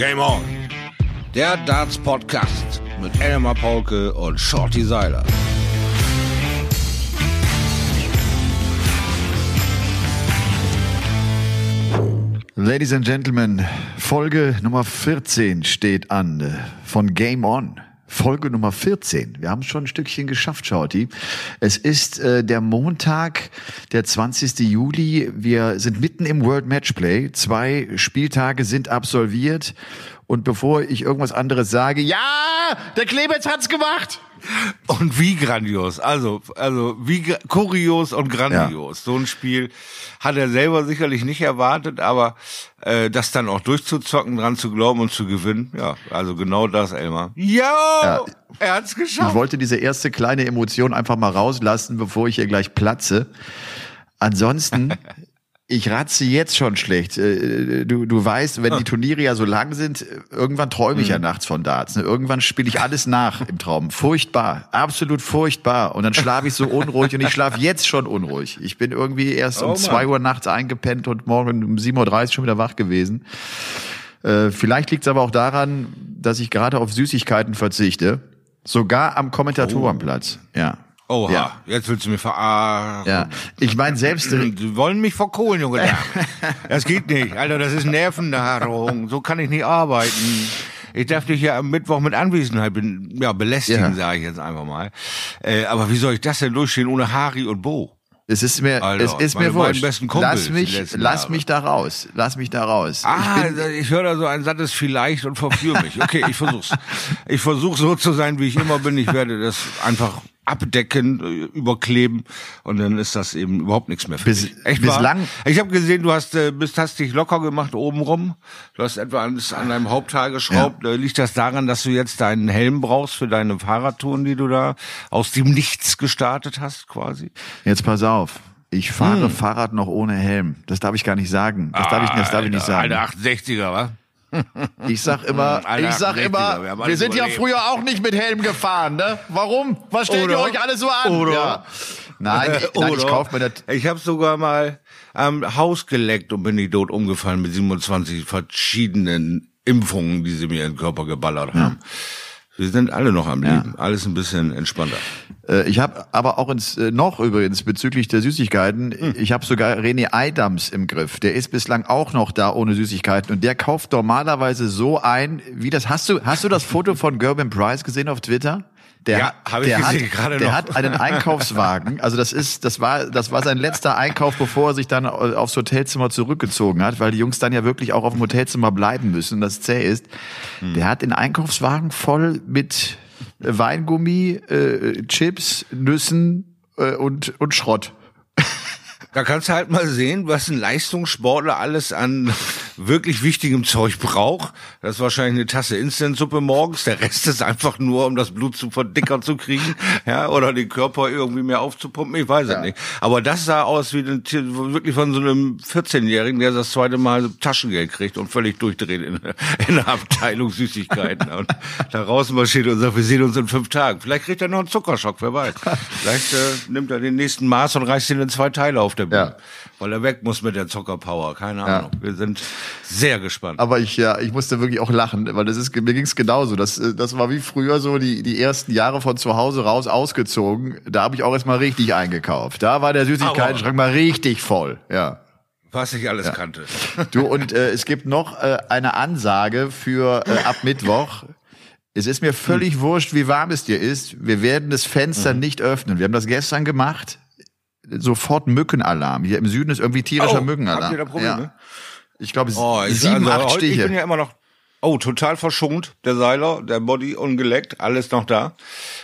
Game On. Der Darts Podcast mit Elmar Paulke und Shorty Seiler. Ladies and Gentlemen, Folge Nummer 14 steht an von Game On. Folge Nummer 14. Wir haben es schon ein Stückchen geschafft, Shorty. Es ist äh, der Montag, der 20. Juli. Wir sind mitten im World Matchplay. Zwei Spieltage sind absolviert. Und bevor ich irgendwas anderes sage, ja, der Klebetz hat's gemacht. Und wie grandios, also, also wie kurios und grandios. So ein Spiel hat er selber sicherlich nicht erwartet, aber äh, das dann auch durchzuzocken, dran zu glauben und zu gewinnen, ja, also genau das, Elmar. Jo, Ja. er hat's Ich geschafft. wollte diese erste kleine Emotion einfach mal rauslassen, bevor ich hier gleich platze. Ansonsten, ich ratze jetzt schon schlecht. Äh, Du, du weißt, wenn die Turniere ja so lang sind, irgendwann träume ich ja nachts von Darts. ne? Irgendwann spiele ich alles nach im Traum. Furchtbar, absolut furchtbar. Und dann schlafe ich so unruhig und ich schlafe jetzt schon unruhig. Ich bin irgendwie erst Oh um Mann. zwei Uhr nachts eingepennt und morgen um 7.30 Uhr schon wieder wach gewesen. Äh, Vielleicht liegt es aber auch daran, dass ich gerade auf Süßigkeiten verzichte. Sogar am Kommentatorenplatz. Ja. Oha, Ja. jetzt willst du mir verarschen. Ja. Ich meine, selbst, Die wollen mich verkohlen, Junge. Das geht nicht. Alter, das ist Nervennahrung. So kann ich nicht arbeiten. Ich darf dich ja am Mittwoch mit Anwesenheit bin, ja, belästigen, Ja. sage ich jetzt einfach mal. Äh, aber wie soll ich das denn durchstehen ohne Hari und Bo? es ist mir, Alter, es ist mir wurscht. Lass mich, lass mich da raus. Lass mich da raus. Ah, ich bin, ich, höre da so ein sattes Vielleicht und verführe mich. Okay, ich versuch's. Ich versuche so zu sein, wie ich immer bin. Ich werde das einfach abdecken, äh, überkleben und dann ist das eben überhaupt nichts mehr für Bis- dich. Echt bislang- Ich habe gesehen, du hast äh, bist hast dich locker gemacht oben rum. Du hast etwa an, an deinem Hauptteil geschraubt. Äh, Liegt das daran, dass du jetzt deinen Helm brauchst für deine Fahrradtouren, die du da aus dem Nichts gestartet hast, quasi? jetzt pass auf. Ich fahre Hm. Fahrrad noch ohne Helm. Das darf ich gar nicht sagen. Das darf ich, das darf ich nicht sagen. Alter 68er, wa? Ich sag immer, Hm, ich sag 68er, immer, wir wir alles sind ja überlebt. früher auch nicht mit Helm gefahren, ne? Warum? Was stellt Oder? ihr euch alle so an? Oder? Ja. Nein, ich, nein, ich Oder? kauf mir das. Ich habe sogar mal am Haus geleckt und bin nicht tot umgefallen mit 27 verschiedenen Impfungen, die sie mir in den Körper geballert haben. Wir sind alle noch am Leben, alles ein bisschen entspannter. Äh, Ich habe aber auch ins, äh, noch übrigens bezüglich der Süßigkeiten, Hm. ich habe sogar René Eidams im Griff. Der ist bislang auch noch da ohne Süßigkeiten und der kauft normalerweise so ein, wie das hast du hast du das Foto von Gerben Price gesehen auf Twitter? Der, Ja, hat- hab ich gesehen, hat, gerade Der noch. hat einen Einkaufswagen. Also das ist, das war, das war sein letzter Einkauf, bevor er sich dann aufs Hotelzimmer zurückgezogen hat, weil die Jungs dann ja wirklich auch auf dem Hotelzimmer bleiben müssen, das zäh ist. Hm. Der hat den Einkaufswagen voll mit Weingummi, äh, Chips, Nüssen äh, und, und Schrott. Da kannst du halt mal sehen, was ein Leistungssportler alles an wirklich wichtigem Zeug braucht. Das ist wahrscheinlich eine Tasse Instantsuppe morgens. Der Rest ist einfach nur, um das Blut zu verdickern zu kriegen, ja, oder den Körper irgendwie mehr aufzupumpen. Ich weiß es nicht. Aber das sah aus wie ein, wirklich von so einem 14-Jährigen, der das zweite Mal Taschengeld kriegt und völlig durchdreht in, in der Abteilung Süßigkeiten und da rausmarschiert und sagt, wir sehen uns in fünf Tagen. Vielleicht kriegt er noch einen Zuckerschock, wer weiß. Vielleicht äh, nimmt er den nächsten Maß und reißt ihn in zwei Teile auf der Bühne. Ja. Weil er weg muss mit der Zuckerpower. Keine Ahnung. Wir sind sehr gespannt. Aber ich, ja, ich musste wirklich auch lachen, weil das ist, mir ging's genauso. Das, äh, das war wie früher so die, die ersten Jahre von zu Hause raus ausgezogen. Da habe ich auch erstmal richtig eingekauft. Da war der Süßigkeitenschrank mal richtig voll. Ja. Was ich alles kannte. Du, und äh, es gibt noch äh, eine Ansage für äh, ab Mittwoch. Es ist mir völlig wurscht, wie warm es dir ist. Wir werden das Fenster nicht öffnen. Wir haben das gestern gemacht. Sofort Mückenalarm. Hier im Süden ist irgendwie tierischer Oh, Mückenalarm. habt ihr da Probleme? Ja. Ich glaube, Oh, ich, sieben, also, acht heute- Ich bin Stiche. ja immer noch, oh, total verschont. Der Seiler, der Body ungeleckt, alles noch da.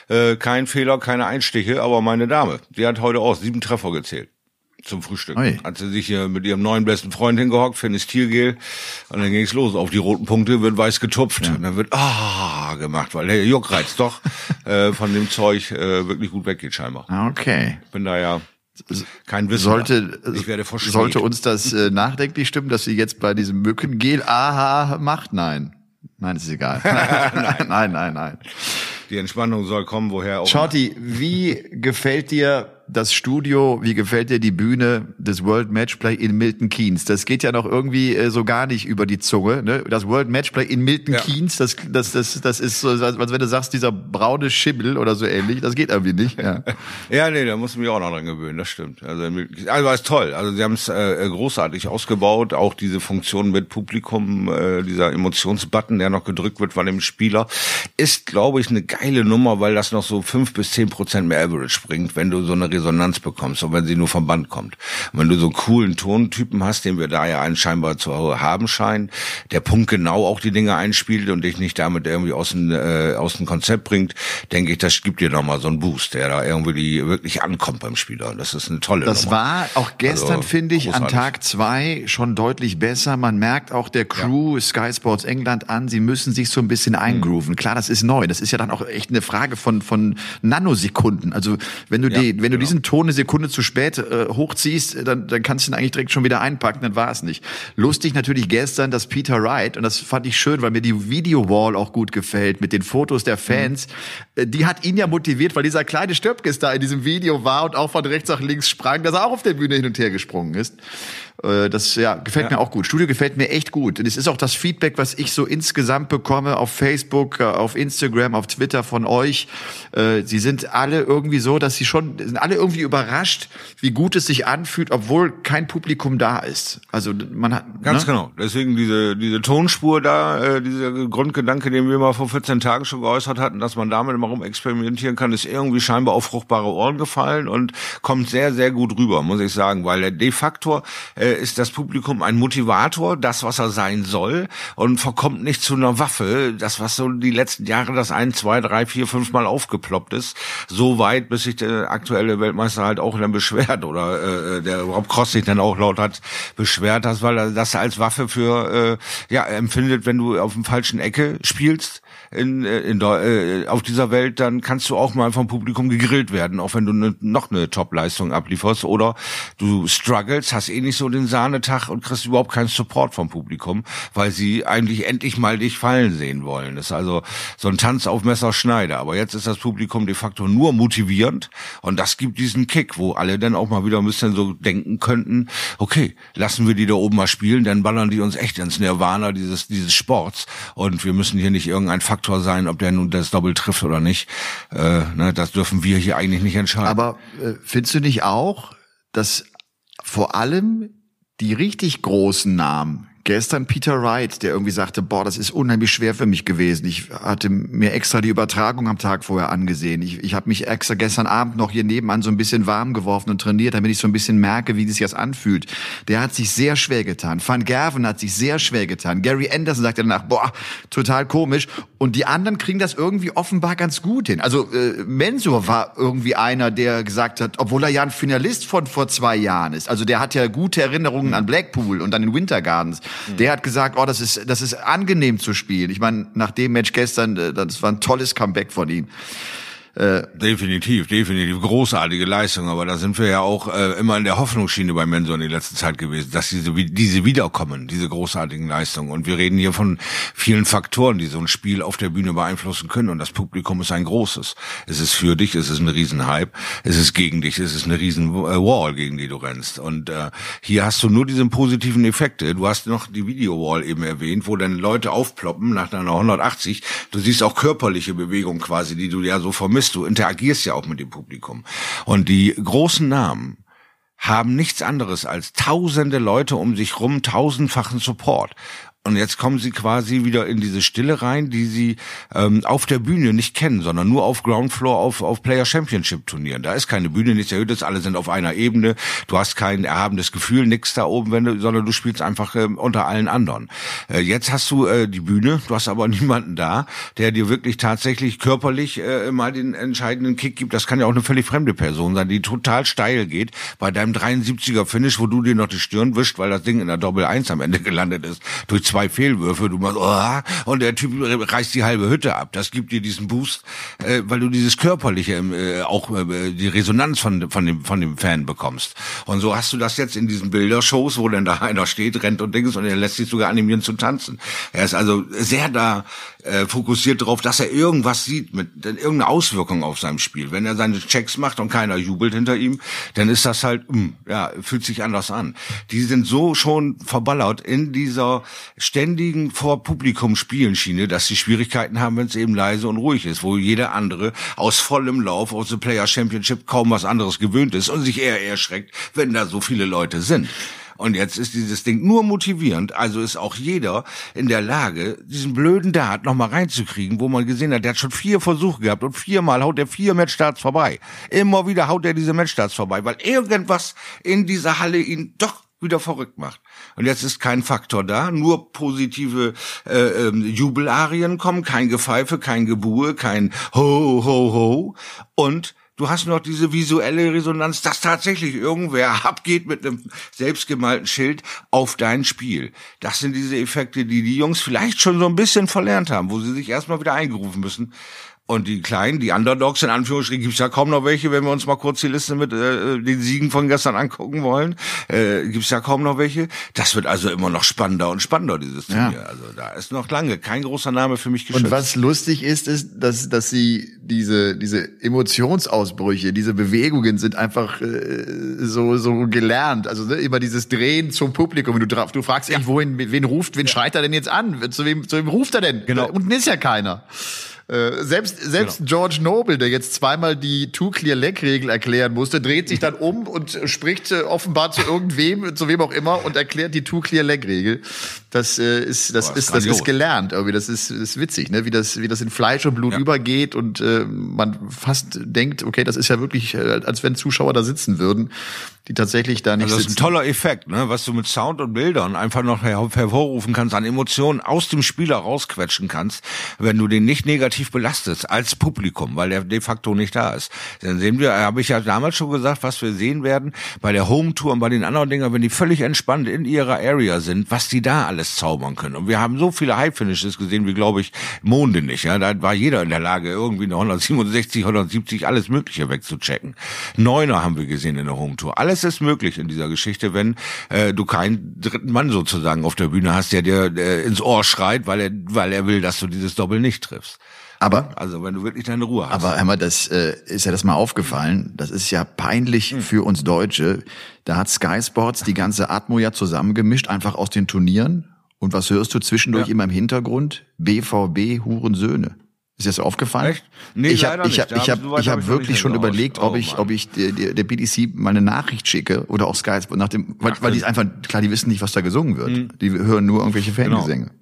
Äh, kein Fehler, keine Einstiche, aber meine Dame, die hat heute auch sieben Treffer gezählt. Zum Frühstück. Ui. Hat sie sich hier mit ihrem neuen besten Freund hingehockt, Fenistilgel. Und dann ging's los. Auf die roten Punkte wird weiß getupft. Und dann wird ah gemacht, weil der Juckreiz doch äh, von dem Zeug äh, wirklich gut weggeht scheinbar. Okay. Bin da ja kein Wissen. Sollte, ich werde verschmäht. sollte uns das äh, nachdenklich stimmen, dass sie jetzt bei diesem Mückengel aha macht? Nein. Nein, ist egal. nein, nein, nein, nein. Die Entspannung soll kommen, woher auch. Shorty, wie gefällt dir das Studio, wie gefällt dir die Bühne des World Matchplay in Milton Keynes? Das geht ja noch irgendwie äh, so gar nicht über die Zunge. Ne? Das World Matchplay in Milton ja. Keynes, das, das, das, das ist so, als wenn du sagst, dieser braune Schimmel oder so ähnlich, das geht irgendwie nicht. Ja, ja nee, da muss ich mich auch noch dran gewöhnen, das stimmt. Also, also es toll. Also sie haben es äh, großartig ausgebaut, auch diese Funktion mit Publikum, äh, dieser Emotionsbutton, der noch gedrückt wird von dem Spieler, ist, glaube ich, eine geile Nummer, weil das noch so fünf bis zehn Prozent mehr Average bringt, wenn du so eine Resonanz bekommst und wenn sie nur vom Band kommt. Und wenn du so einen coolen Tontypen hast, den wir da ja einen scheinbar zu haben scheinen, der Punkt genau auch die Dinge einspielt und dich nicht damit irgendwie aus dem, äh, aus dem Konzept bringt, denke ich, das gibt dir nochmal so einen Boost, der da irgendwie wirklich ankommt beim Spieler. Das ist eine tolle Das Nummer. war auch gestern, also, finde ich, großartig. an Tag zwei schon deutlich besser. Man merkt auch der Crew ja. Sky Sports England an, sie müssen sich so ein bisschen eingrooven. Mhm. Klar, das ist neu. Das ist ja dann auch echt eine Frage von, von Nanosekunden. Also wenn du, ja, die, wenn du genau. Diesen Ton eine Sekunde zu spät äh, hochziehst, dann, dann kannst du ihn eigentlich direkt schon wieder einpacken, dann war es nicht. Lustig natürlich gestern, dass Peter Wright, und das fand ich schön, weil mir die Video-Wall auch gut gefällt, mit den Fotos der Fans, mhm. die hat ihn ja motiviert, weil dieser kleine Stöpkes da in diesem Video war und auch von rechts nach links sprang, dass er auch auf der Bühne hin und her gesprungen ist. Äh, das ja, gefällt ja. mir auch gut. Studio gefällt mir echt gut. Und es ist auch das Feedback, was ich so insgesamt bekomme auf Facebook, äh, auf Instagram, auf Twitter von euch. Äh, sie sind alle irgendwie so, dass sie schon, sind alle irgendwie überrascht, wie gut es sich anfühlt, obwohl kein Publikum da ist. Also man hat. Ganz ne? genau. Deswegen diese, diese Tonspur da, dieser Grundgedanke, den wir mal vor 14 Tagen schon geäußert hatten, dass man damit mal rum experimentieren kann, ist irgendwie scheinbar auf fruchtbare Ohren gefallen und kommt sehr, sehr gut rüber, muss ich sagen, weil der De-Faktor äh, ist das Publikum ein Motivator, das, was er sein soll, und verkommt nicht zu einer Waffe, das, was so die letzten Jahre das ein, zwei, drei, vier, fünf Mal aufgeploppt ist, so weit, bis sich der aktuelle Weltmeister halt auch dann beschwert oder äh, der Rob Cross sich dann auch laut hat beschwert, dass, weil er das als Waffe für äh, ja empfindet, wenn du auf dem falschen Ecke spielst in, äh, in, äh, auf dieser Welt, dann kannst du auch mal vom Publikum gegrillt werden, auch wenn du ne, noch eine Top-Leistung ablieferst oder du struggles, hast eh nicht so den Sahnetag und kriegst überhaupt keinen Support vom Publikum, weil sie eigentlich endlich mal dich fallen sehen wollen. Das ist also so ein Tanz auf Messerschneide. Aber jetzt ist das Publikum de facto nur motivierend und das gibt diesen Kick, wo alle dann auch mal wieder ein bisschen so denken könnten, okay, lassen wir die da oben mal spielen, dann ballern die uns echt ins Nirvana dieses, dieses Sports und wir müssen hier nicht irgendein Faktor sein, ob der nun das Doppel trifft oder nicht. Äh, ne, das dürfen wir hier eigentlich nicht entscheiden. Aber äh, findest du nicht auch, dass vor allem die richtig großen Namen gestern Peter Wright, der irgendwie sagte, boah, das ist unheimlich schwer für mich gewesen. Ich hatte mir extra die Übertragung am Tag vorher angesehen. Ich, ich habe mich extra gestern Abend noch hier nebenan so ein bisschen warm geworfen und trainiert, damit ich so ein bisschen merke, wie das anfühlt. Der hat sich sehr schwer getan. Van Gerven hat sich sehr schwer getan. Gary Anderson sagte danach, boah, total komisch. Und die anderen kriegen das irgendwie offenbar ganz gut hin. Also äh, Mensur war irgendwie einer, der gesagt hat, obwohl er ja ein Finalist von vor zwei Jahren ist. Also der hat ja gute Erinnerungen an Blackpool und an den Winter Gardens. Mhm. Der hat gesagt, oh, das ist, das ist angenehm zu spielen. Ich meine, nach dem Match gestern, äh, das war ein tolles Comeback von ihm. Äh, definitiv, definitiv großartige Leistung, aber da sind wir ja auch äh, immer in der Hoffnungsschiene bei Mensur in der letzten Zeit gewesen, dass diese diese wiederkommen, diese großartigen Leistungen. Und wir reden hier von vielen Faktoren, die so ein Spiel auf der Bühne beeinflussen können. Und das Publikum ist ein großes. Es ist für dich, es ist ein Riesenhype, es ist gegen dich, es ist eine riesen äh, gegen die du rennst. Und äh, hier hast du nur diese positiven Effekte. Du hast noch die Video-Wall eben erwähnt, wo dann Leute aufploppen nach deiner 180. Du siehst auch körperliche Bewegung quasi, die du ja so vermisst bist, du interagierst ja auch mit dem Publikum. Und die großen Namen haben nichts anderes als tausende Leute um sich rum, tausendfachen Support. Und jetzt kommen sie quasi wieder in diese Stille rein, die sie ähm, auf der Bühne nicht kennen, sondern nur auf Ground Floor auf, auf Player Championship Turnieren. Da ist keine Bühne, nichts erhöhtes, alle sind auf einer Ebene. Du hast kein erhabenes Gefühl, nix da oben, wenn du, sondern du spielst einfach ähm, unter allen anderen. Äh, jetzt hast du äh, die Bühne, du hast aber niemanden da, der dir wirklich tatsächlich körperlich äh, mal den entscheidenden Kick gibt. Das kann ja auch eine völlig fremde Person sein, die total steil geht bei deinem 73er Finish, wo du dir noch die Stirn wischt, weil das Ding in der Doppel 1 am Ende gelandet ist. Durch zwei Fehlwürfe, du machst, oh, und der Typ reißt die halbe Hütte ab. Das gibt dir diesen Boost, äh, weil du dieses körperliche, äh, auch äh, die Resonanz von, von, dem, von dem Fan bekommst. Und so hast du das jetzt in diesen Bildershows, wo dann da einer steht, rennt und Dings und er lässt sich sogar animieren zu tanzen. Er ist also sehr da äh, fokussiert darauf, dass er irgendwas sieht, mit irgendeine Auswirkung auf seinem Spiel. Wenn er seine Checks macht und keiner jubelt hinter ihm, dann ist das halt, mh, mm, ja, fühlt sich anders an. Die sind so schon verballert in dieser ständigen vor Publikum Spielenschiene, dass sie Schwierigkeiten haben, wenn es eben leise und ruhig ist, wo jeder andere aus vollem Lauf aus der Player Championship kaum was anderes gewöhnt ist und sich eher erschreckt, wenn da so viele Leute sind. Und jetzt ist dieses Ding nur motivierend, also ist auch jeder in der Lage, diesen blöden Dart nochmal reinzukriegen, wo man gesehen hat, der hat schon vier Versuche gehabt und viermal haut er vier Matchstarts vorbei. Immer wieder haut er diese Matchstarts vorbei, weil irgendwas in dieser Halle ihn doch wieder verrückt macht. Und jetzt ist kein Faktor da, nur positive äh, ähm, Jubelarien kommen, kein Gefeife, kein Gebuhe, kein Ho, Ho, Ho. Und du hast noch diese visuelle Resonanz, dass tatsächlich irgendwer abgeht mit einem selbstgemalten Schild auf dein Spiel. Das sind diese Effekte, die die Jungs vielleicht schon so ein bisschen verlernt haben, wo sie sich erstmal wieder eingerufen müssen. Und die Kleinen, die Underdogs in Anführungsstrichen, gibt's ja kaum noch welche, wenn wir uns mal kurz die Liste mit äh, den Siegen von gestern angucken wollen. Äh, gibt's ja kaum noch welche. Das wird also immer noch spannender und spannender, dieses Turnier. Ja. Also da ist noch lange kein großer Name für mich geschützt. Und was lustig ist, ist, dass, dass sie diese, diese Emotionsausbrüche, diese Bewegungen sind einfach äh, so, so gelernt. Also ne, immer dieses Drehen zum Publikum. Du, du fragst ja. dich, wohin, wen ruft, wen ja. schreit er denn jetzt an? Zu wem, zu wem ruft er denn? Genau. Unten ist ja keiner. Äh, selbst selbst genau. George Noble, der jetzt zweimal die Two-Clear-Leg-Regel erklären musste, dreht sich dann um und spricht äh, offenbar zu irgendwem, zu wem auch immer und erklärt die Two-Clear-Leg-Regel. Das äh, ist das, oh, ist, das ist gelernt irgendwie. Das ist, das ist witzig, ne? Wie das wie das in Fleisch und Blut ja. übergeht und äh, man fast denkt, okay, das ist ja wirklich, äh, als wenn Zuschauer da sitzen würden die tatsächlich da nicht also das ist ein toller Effekt, ne? was du mit Sound und Bildern einfach noch her hervorrufen kannst, an Emotionen aus dem Spieler rausquetschen kannst, wenn du den nicht negativ belastest als Publikum, weil der de facto nicht da ist. Dann sehen wir, habe ich ja damals schon gesagt, was wir sehen werden bei der Home Tour und bei den anderen Dingern, wenn die völlig entspannt in ihrer Area sind, was die da alles zaubern können. Und wir haben so viele High Finishes gesehen, wie glaube ich Monde nicht. Ja, da war jeder in der Lage, irgendwie eine 167, 170 alles Mögliche wegzuchecken. Neuner haben wir gesehen in der Home Tour. Alles ist möglich in dieser Geschichte, wenn äh, du keinen dritten Mann sozusagen auf der Bühne hast, der dir äh, ins Ohr schreit, weil er, weil er will, dass du dieses Doppel nicht triffst. Aber also wenn du wirklich deine Ruhe hast. Aber einmal, das äh, ist ja das mal aufgefallen. Das ist ja peinlich hm. für uns Deutsche. Da hat Sky Sports die ganze Atmo ja zusammengemischt, einfach aus den Turnieren. Und was hörst du zwischendurch ja. immer im Hintergrund? BVB Hurensöhne. Ist dir das aufgefallen? Echt? Nee, ich habe ich hab, ich hab, ich hab wirklich schon überlegt, ob oh, ich, ob ich der, der BDC mal eine Nachricht schicke oder auch Sky nach dem, weil, weil die einfach klar, die wissen nicht, was da gesungen wird. Mhm. Die hören nur irgendwelche. Fangesänge. Genau.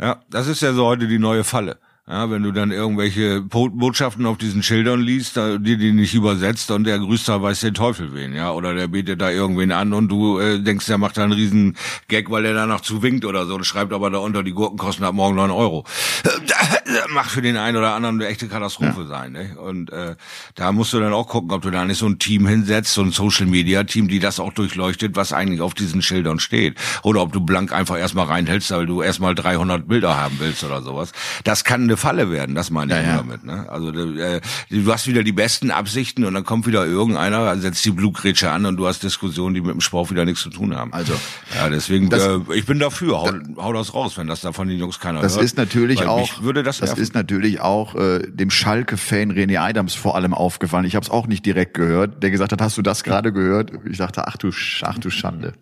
Ja, das ist ja so heute die neue Falle. Ja, wenn du dann irgendwelche Botschaften auf diesen Schildern liest, die die nicht übersetzt und der grüßt da weiß den Teufel wen, ja, oder der betet da irgendwen an und du äh, denkst, der macht da einen riesen Gag, weil er danach zuwinkt oder so und schreibt aber da unter, die Gurken kosten ab morgen neun Euro. Macht für den einen oder anderen eine echte Katastrophe ja. sein, ne? Und äh, da musst du dann auch gucken, ob du da nicht so ein Team hinsetzt, so ein Social Media Team, die das auch durchleuchtet, was eigentlich auf diesen Schildern steht. Oder ob du blank einfach erstmal reinhältst, weil du erstmal 300 Bilder haben willst oder sowas. Das kann eine Falle werden, das meine ich ja, ja. damit. Ne? Also äh, du hast wieder die besten Absichten und dann kommt wieder irgendeiner, setzt die Blutgrätsche an und du hast Diskussionen, die mit dem Sport wieder nichts zu tun haben. Also ja, deswegen, das, äh, ich bin dafür, hau, da, hau das raus, wenn das da von den Jungs keiner das hört. Das ist natürlich auch, würde das, das ist natürlich auch äh, dem Schalke-Fan René Adams vor allem aufgefallen. Ich habe es auch nicht direkt gehört, der gesagt hat, hast du das gerade gehört? Ich dachte, ach du, ach du Schande.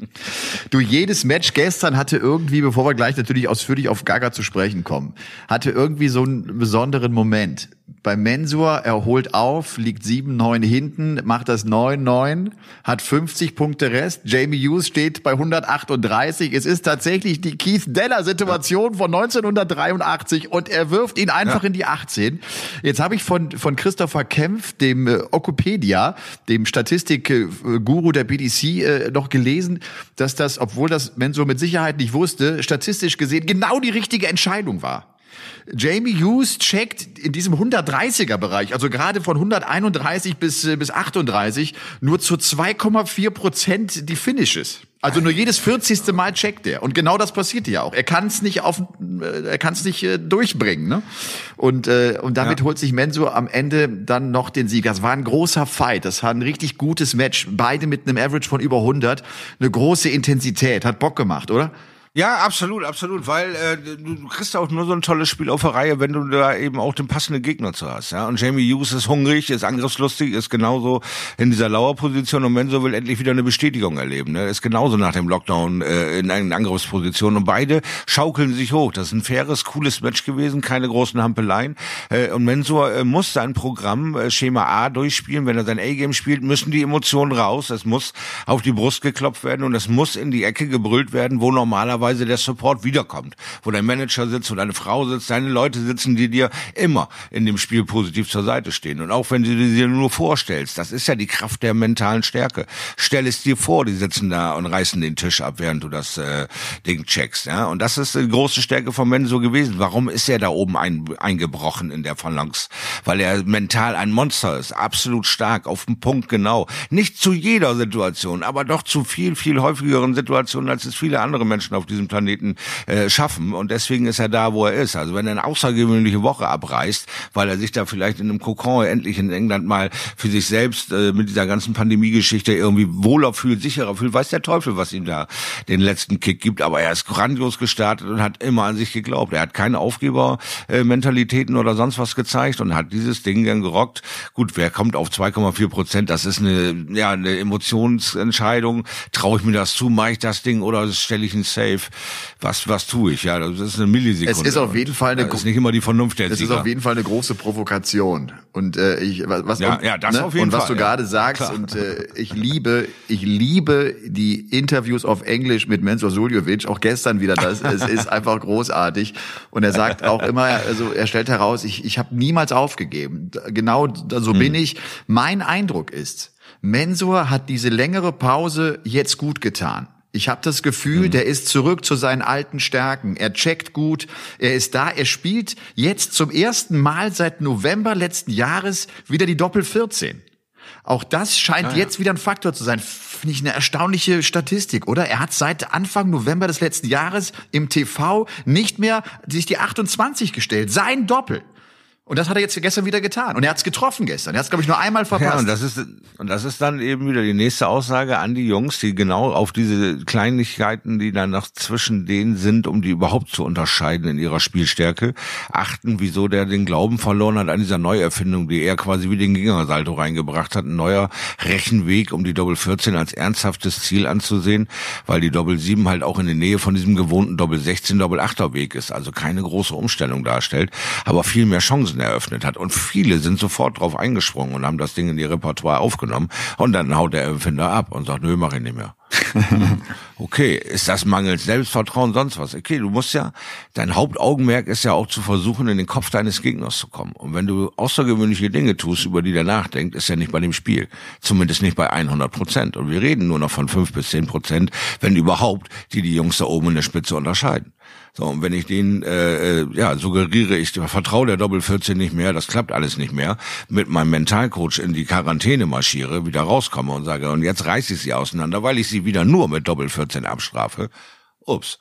du, jedes Match gestern hatte irgendwie, bevor wir gleich natürlich ausführlich auf Gaga zu sprechen kommen, hatte irgendwie so einen besonderen Moment. Bei Mensur, er holt auf, liegt 7-9 hinten, macht das 9-9, hat 50 Punkte Rest. Jamie Hughes steht bei 138. Es ist tatsächlich die Keith Deller-Situation von 1983 und er wirft ihn einfach ja. in die 18. Jetzt habe ich von, von Christopher Kempf, dem äh, Okopedia, dem Statistik-Guru der BDC, äh, noch gelesen, dass das, obwohl das Mensur mit Sicherheit nicht wusste, statistisch gesehen genau die richtige Entscheidung war. Jamie Hughes checkt in diesem 130er Bereich, also gerade von 131 bis, äh, bis 38, nur zu 2,4 Prozent die Finishes. Also nur jedes 40. Mal checkt er. Und genau das passiert ja auch. Er kann es nicht auf, äh, er kann es nicht äh, durchbringen. Ne? Und, äh, und damit ja. holt sich Mensur am Ende dann noch den Sieg. Das war ein großer Fight. Das war ein richtig gutes Match. Beide mit einem Average von über 100. Eine große Intensität. Hat Bock gemacht, oder? Ja, absolut, absolut, weil äh, du, du kriegst auch nur so ein tolles Spiel auf der Reihe, wenn du da eben auch den passenden Gegner zu hast. Ja? Und Jamie Hughes ist hungrig, ist angriffslustig, ist genauso in dieser Lauerposition und Menzo will endlich wieder eine Bestätigung erleben. Ne? Ist genauso nach dem Lockdown äh, in einer Angriffsposition und beide schaukeln sich hoch. Das ist ein faires, cooles Match gewesen, keine großen Hampeleien. Äh, und Mensur äh, muss sein Programm äh, Schema A durchspielen. Wenn er sein A-Game spielt, müssen die Emotionen raus. Es muss auf die Brust geklopft werden und es muss in die Ecke gebrüllt werden, wo normalerweise normalerweise der Support wiederkommt, wo dein Manager sitzt, wo deine Frau sitzt, deine Leute sitzen, die dir immer in dem Spiel positiv zur Seite stehen. Und auch wenn du dir nur vorstellst, das ist ja die Kraft der mentalen Stärke. Stell es dir vor, die sitzen da und reißen den Tisch ab, während du das äh, Ding checkst. Ja? Und das ist die große Stärke von Menso gewesen. Warum ist er da oben ein, eingebrochen in der Phalanx? Weil er mental ein Monster ist, absolut stark, auf den Punkt genau. Nicht zu jeder Situation, aber doch zu viel, viel häufigeren Situationen, als es viele andere Menschen auf diesem Planeten äh, schaffen. Und deswegen ist er da, wo er ist. Also wenn er eine außergewöhnliche Woche abreißt, weil er sich da vielleicht in einem Kokon endlich in England mal für sich selbst äh, mit dieser ganzen Pandemie-Geschichte irgendwie wohler fühlt, sicherer fühlt, weiß der Teufel, was ihm da den letzten Kick gibt. Aber er ist grandios gestartet und hat immer an sich geglaubt. Er hat keine Aufgebermentalitäten oder sonst was gezeigt und hat dieses Ding dann gerockt. Gut, wer kommt auf 2,4 Prozent? Das ist eine, ja, eine Emotionsentscheidung. Traue ich mir das zu? Mache ich das Ding oder stelle ich ein Safe? Was, was tue ich? Ja, das ist eine Millisekunde. Es ist auf jeden Fall eine, das ist nicht immer die Vernunft der Es ist auf jeden Fall eine große Provokation. Und äh, ich, was, ja, ja, das ne? auf jeden und was Fall, du ja. gerade sagst, Klar. und äh, ich liebe, ich liebe die Interviews auf Englisch mit Mensur Suljovic, auch gestern wieder. Das, es ist einfach großartig. Und er sagt auch immer, also er stellt heraus, ich, ich habe niemals aufgegeben. Genau so hm. bin ich. Mein Eindruck ist, Mensur hat diese längere Pause jetzt gut getan. Ich habe das Gefühl, mhm. der ist zurück zu seinen alten Stärken. Er checkt gut, er ist da, er spielt jetzt zum ersten Mal seit November letzten Jahres wieder die Doppel 14. Auch das scheint ah, ja. jetzt wieder ein Faktor zu sein. Finde ich eine erstaunliche Statistik, oder? Er hat seit Anfang November des letzten Jahres im TV nicht mehr sich die 28 gestellt. Sein Doppel. Und das hat er jetzt gestern wieder getan. Und er hat es getroffen gestern. Er hat es, glaube ich, nur einmal verpasst. Ja, und das ist und das ist dann eben wieder die nächste Aussage an die Jungs, die genau auf diese Kleinigkeiten, die dann noch zwischen denen sind, um die überhaupt zu unterscheiden in ihrer Spielstärke, achten, wieso der den Glauben verloren hat an dieser Neuerfindung, die er quasi wie den Gingersalto reingebracht hat. Ein neuer Rechenweg, um die Doppel 14 als ernsthaftes Ziel anzusehen, weil die Doppel 7 halt auch in der Nähe von diesem gewohnten Doppel 16, Doppel 8er Weg ist. Also keine große Umstellung darstellt, aber viel mehr Chancen Chancen eröffnet hat. Und viele sind sofort drauf eingesprungen und haben das Ding in ihr Repertoire aufgenommen. Und dann haut der Empfinder ab und sagt, nö, mach ich nicht mehr. okay, ist das mangels Selbstvertrauen sonst was? Okay, du musst ja, dein Hauptaugenmerk ist ja auch zu versuchen, in den Kopf deines Gegners zu kommen. Und wenn du außergewöhnliche Dinge tust, über die der nachdenkt, ist ja nicht bei dem Spiel. Zumindest nicht bei 100 Prozent. Und wir reden nur noch von 5 bis 10 Prozent, wenn überhaupt, die die Jungs da oben in der Spitze unterscheiden. So, und wenn ich den, äh, äh ja, suggeriere, ich vertraue der Doppel 14 nicht mehr, das klappt alles nicht mehr, mit meinem Mentalcoach in die Quarantäne marschiere, wieder rauskomme und sage, und jetzt reiße ich sie auseinander, weil ich sie wieder nur mit Doppel 14 abstrafe. Ups.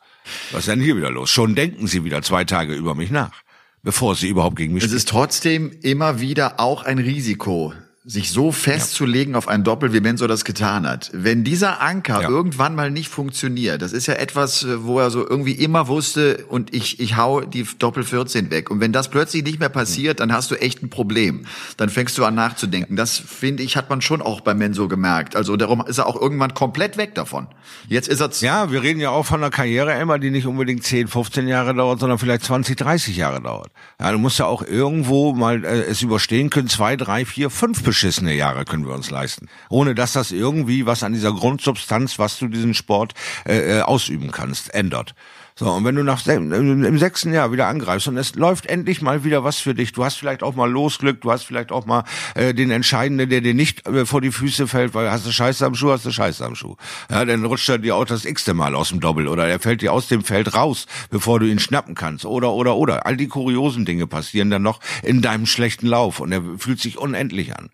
Was ist denn hier wieder los? Schon denken sie wieder zwei Tage über mich nach, bevor sie überhaupt gegen mich Es ist trotzdem immer wieder auch ein Risiko, sich so festzulegen ja. auf ein Doppel, wie Menzo das getan hat. Wenn dieser Anker ja. irgendwann mal nicht funktioniert, das ist ja etwas, äh, wo er so irgendwie immer wusste und ich, ich hau die Doppel 14 weg. Und wenn das plötzlich nicht mehr passiert, dann hast du echt ein Problem. Dann fängst du an nachzudenken. Das finde ich, hat man schon auch bei Menzo gemerkt. Also darum ist er auch irgendwann komplett weg davon. Jetzt ist er... Ja, wir reden ja auch von einer Karriere immer, die nicht unbedingt 10, 15 Jahre dauert, sondern vielleicht 20, 30 Jahre dauert. Ja, du musst ja auch irgendwo mal äh, es überstehen können, zwei, drei, vier, fünf beschissene Jahre können wir uns leisten. Ohne dass das irgendwie was an dieser Grundsubstanz, was du diesen Sport äh, äh ausüben kannst, ändert. So, und wenn du nach im sechsten Jahr wieder angreifst und es läuft endlich mal wieder was für dich, du hast vielleicht auch mal Losglück, du hast vielleicht auch mal äh, den Entscheidenden, der dir nicht äh, vor die Füße fällt, weil hast du Scheiße am Schuh, hast du Scheiße am Schuh. Ja, dann rutscht er dir auch das x-te Mal aus dem Doppel oder er fällt dir aus dem Feld raus, bevor du ihn schnappen kannst oder, oder, oder. All die kuriosen Dinge passieren dann noch in deinem schlechten Lauf und er fühlt sich unendlich an.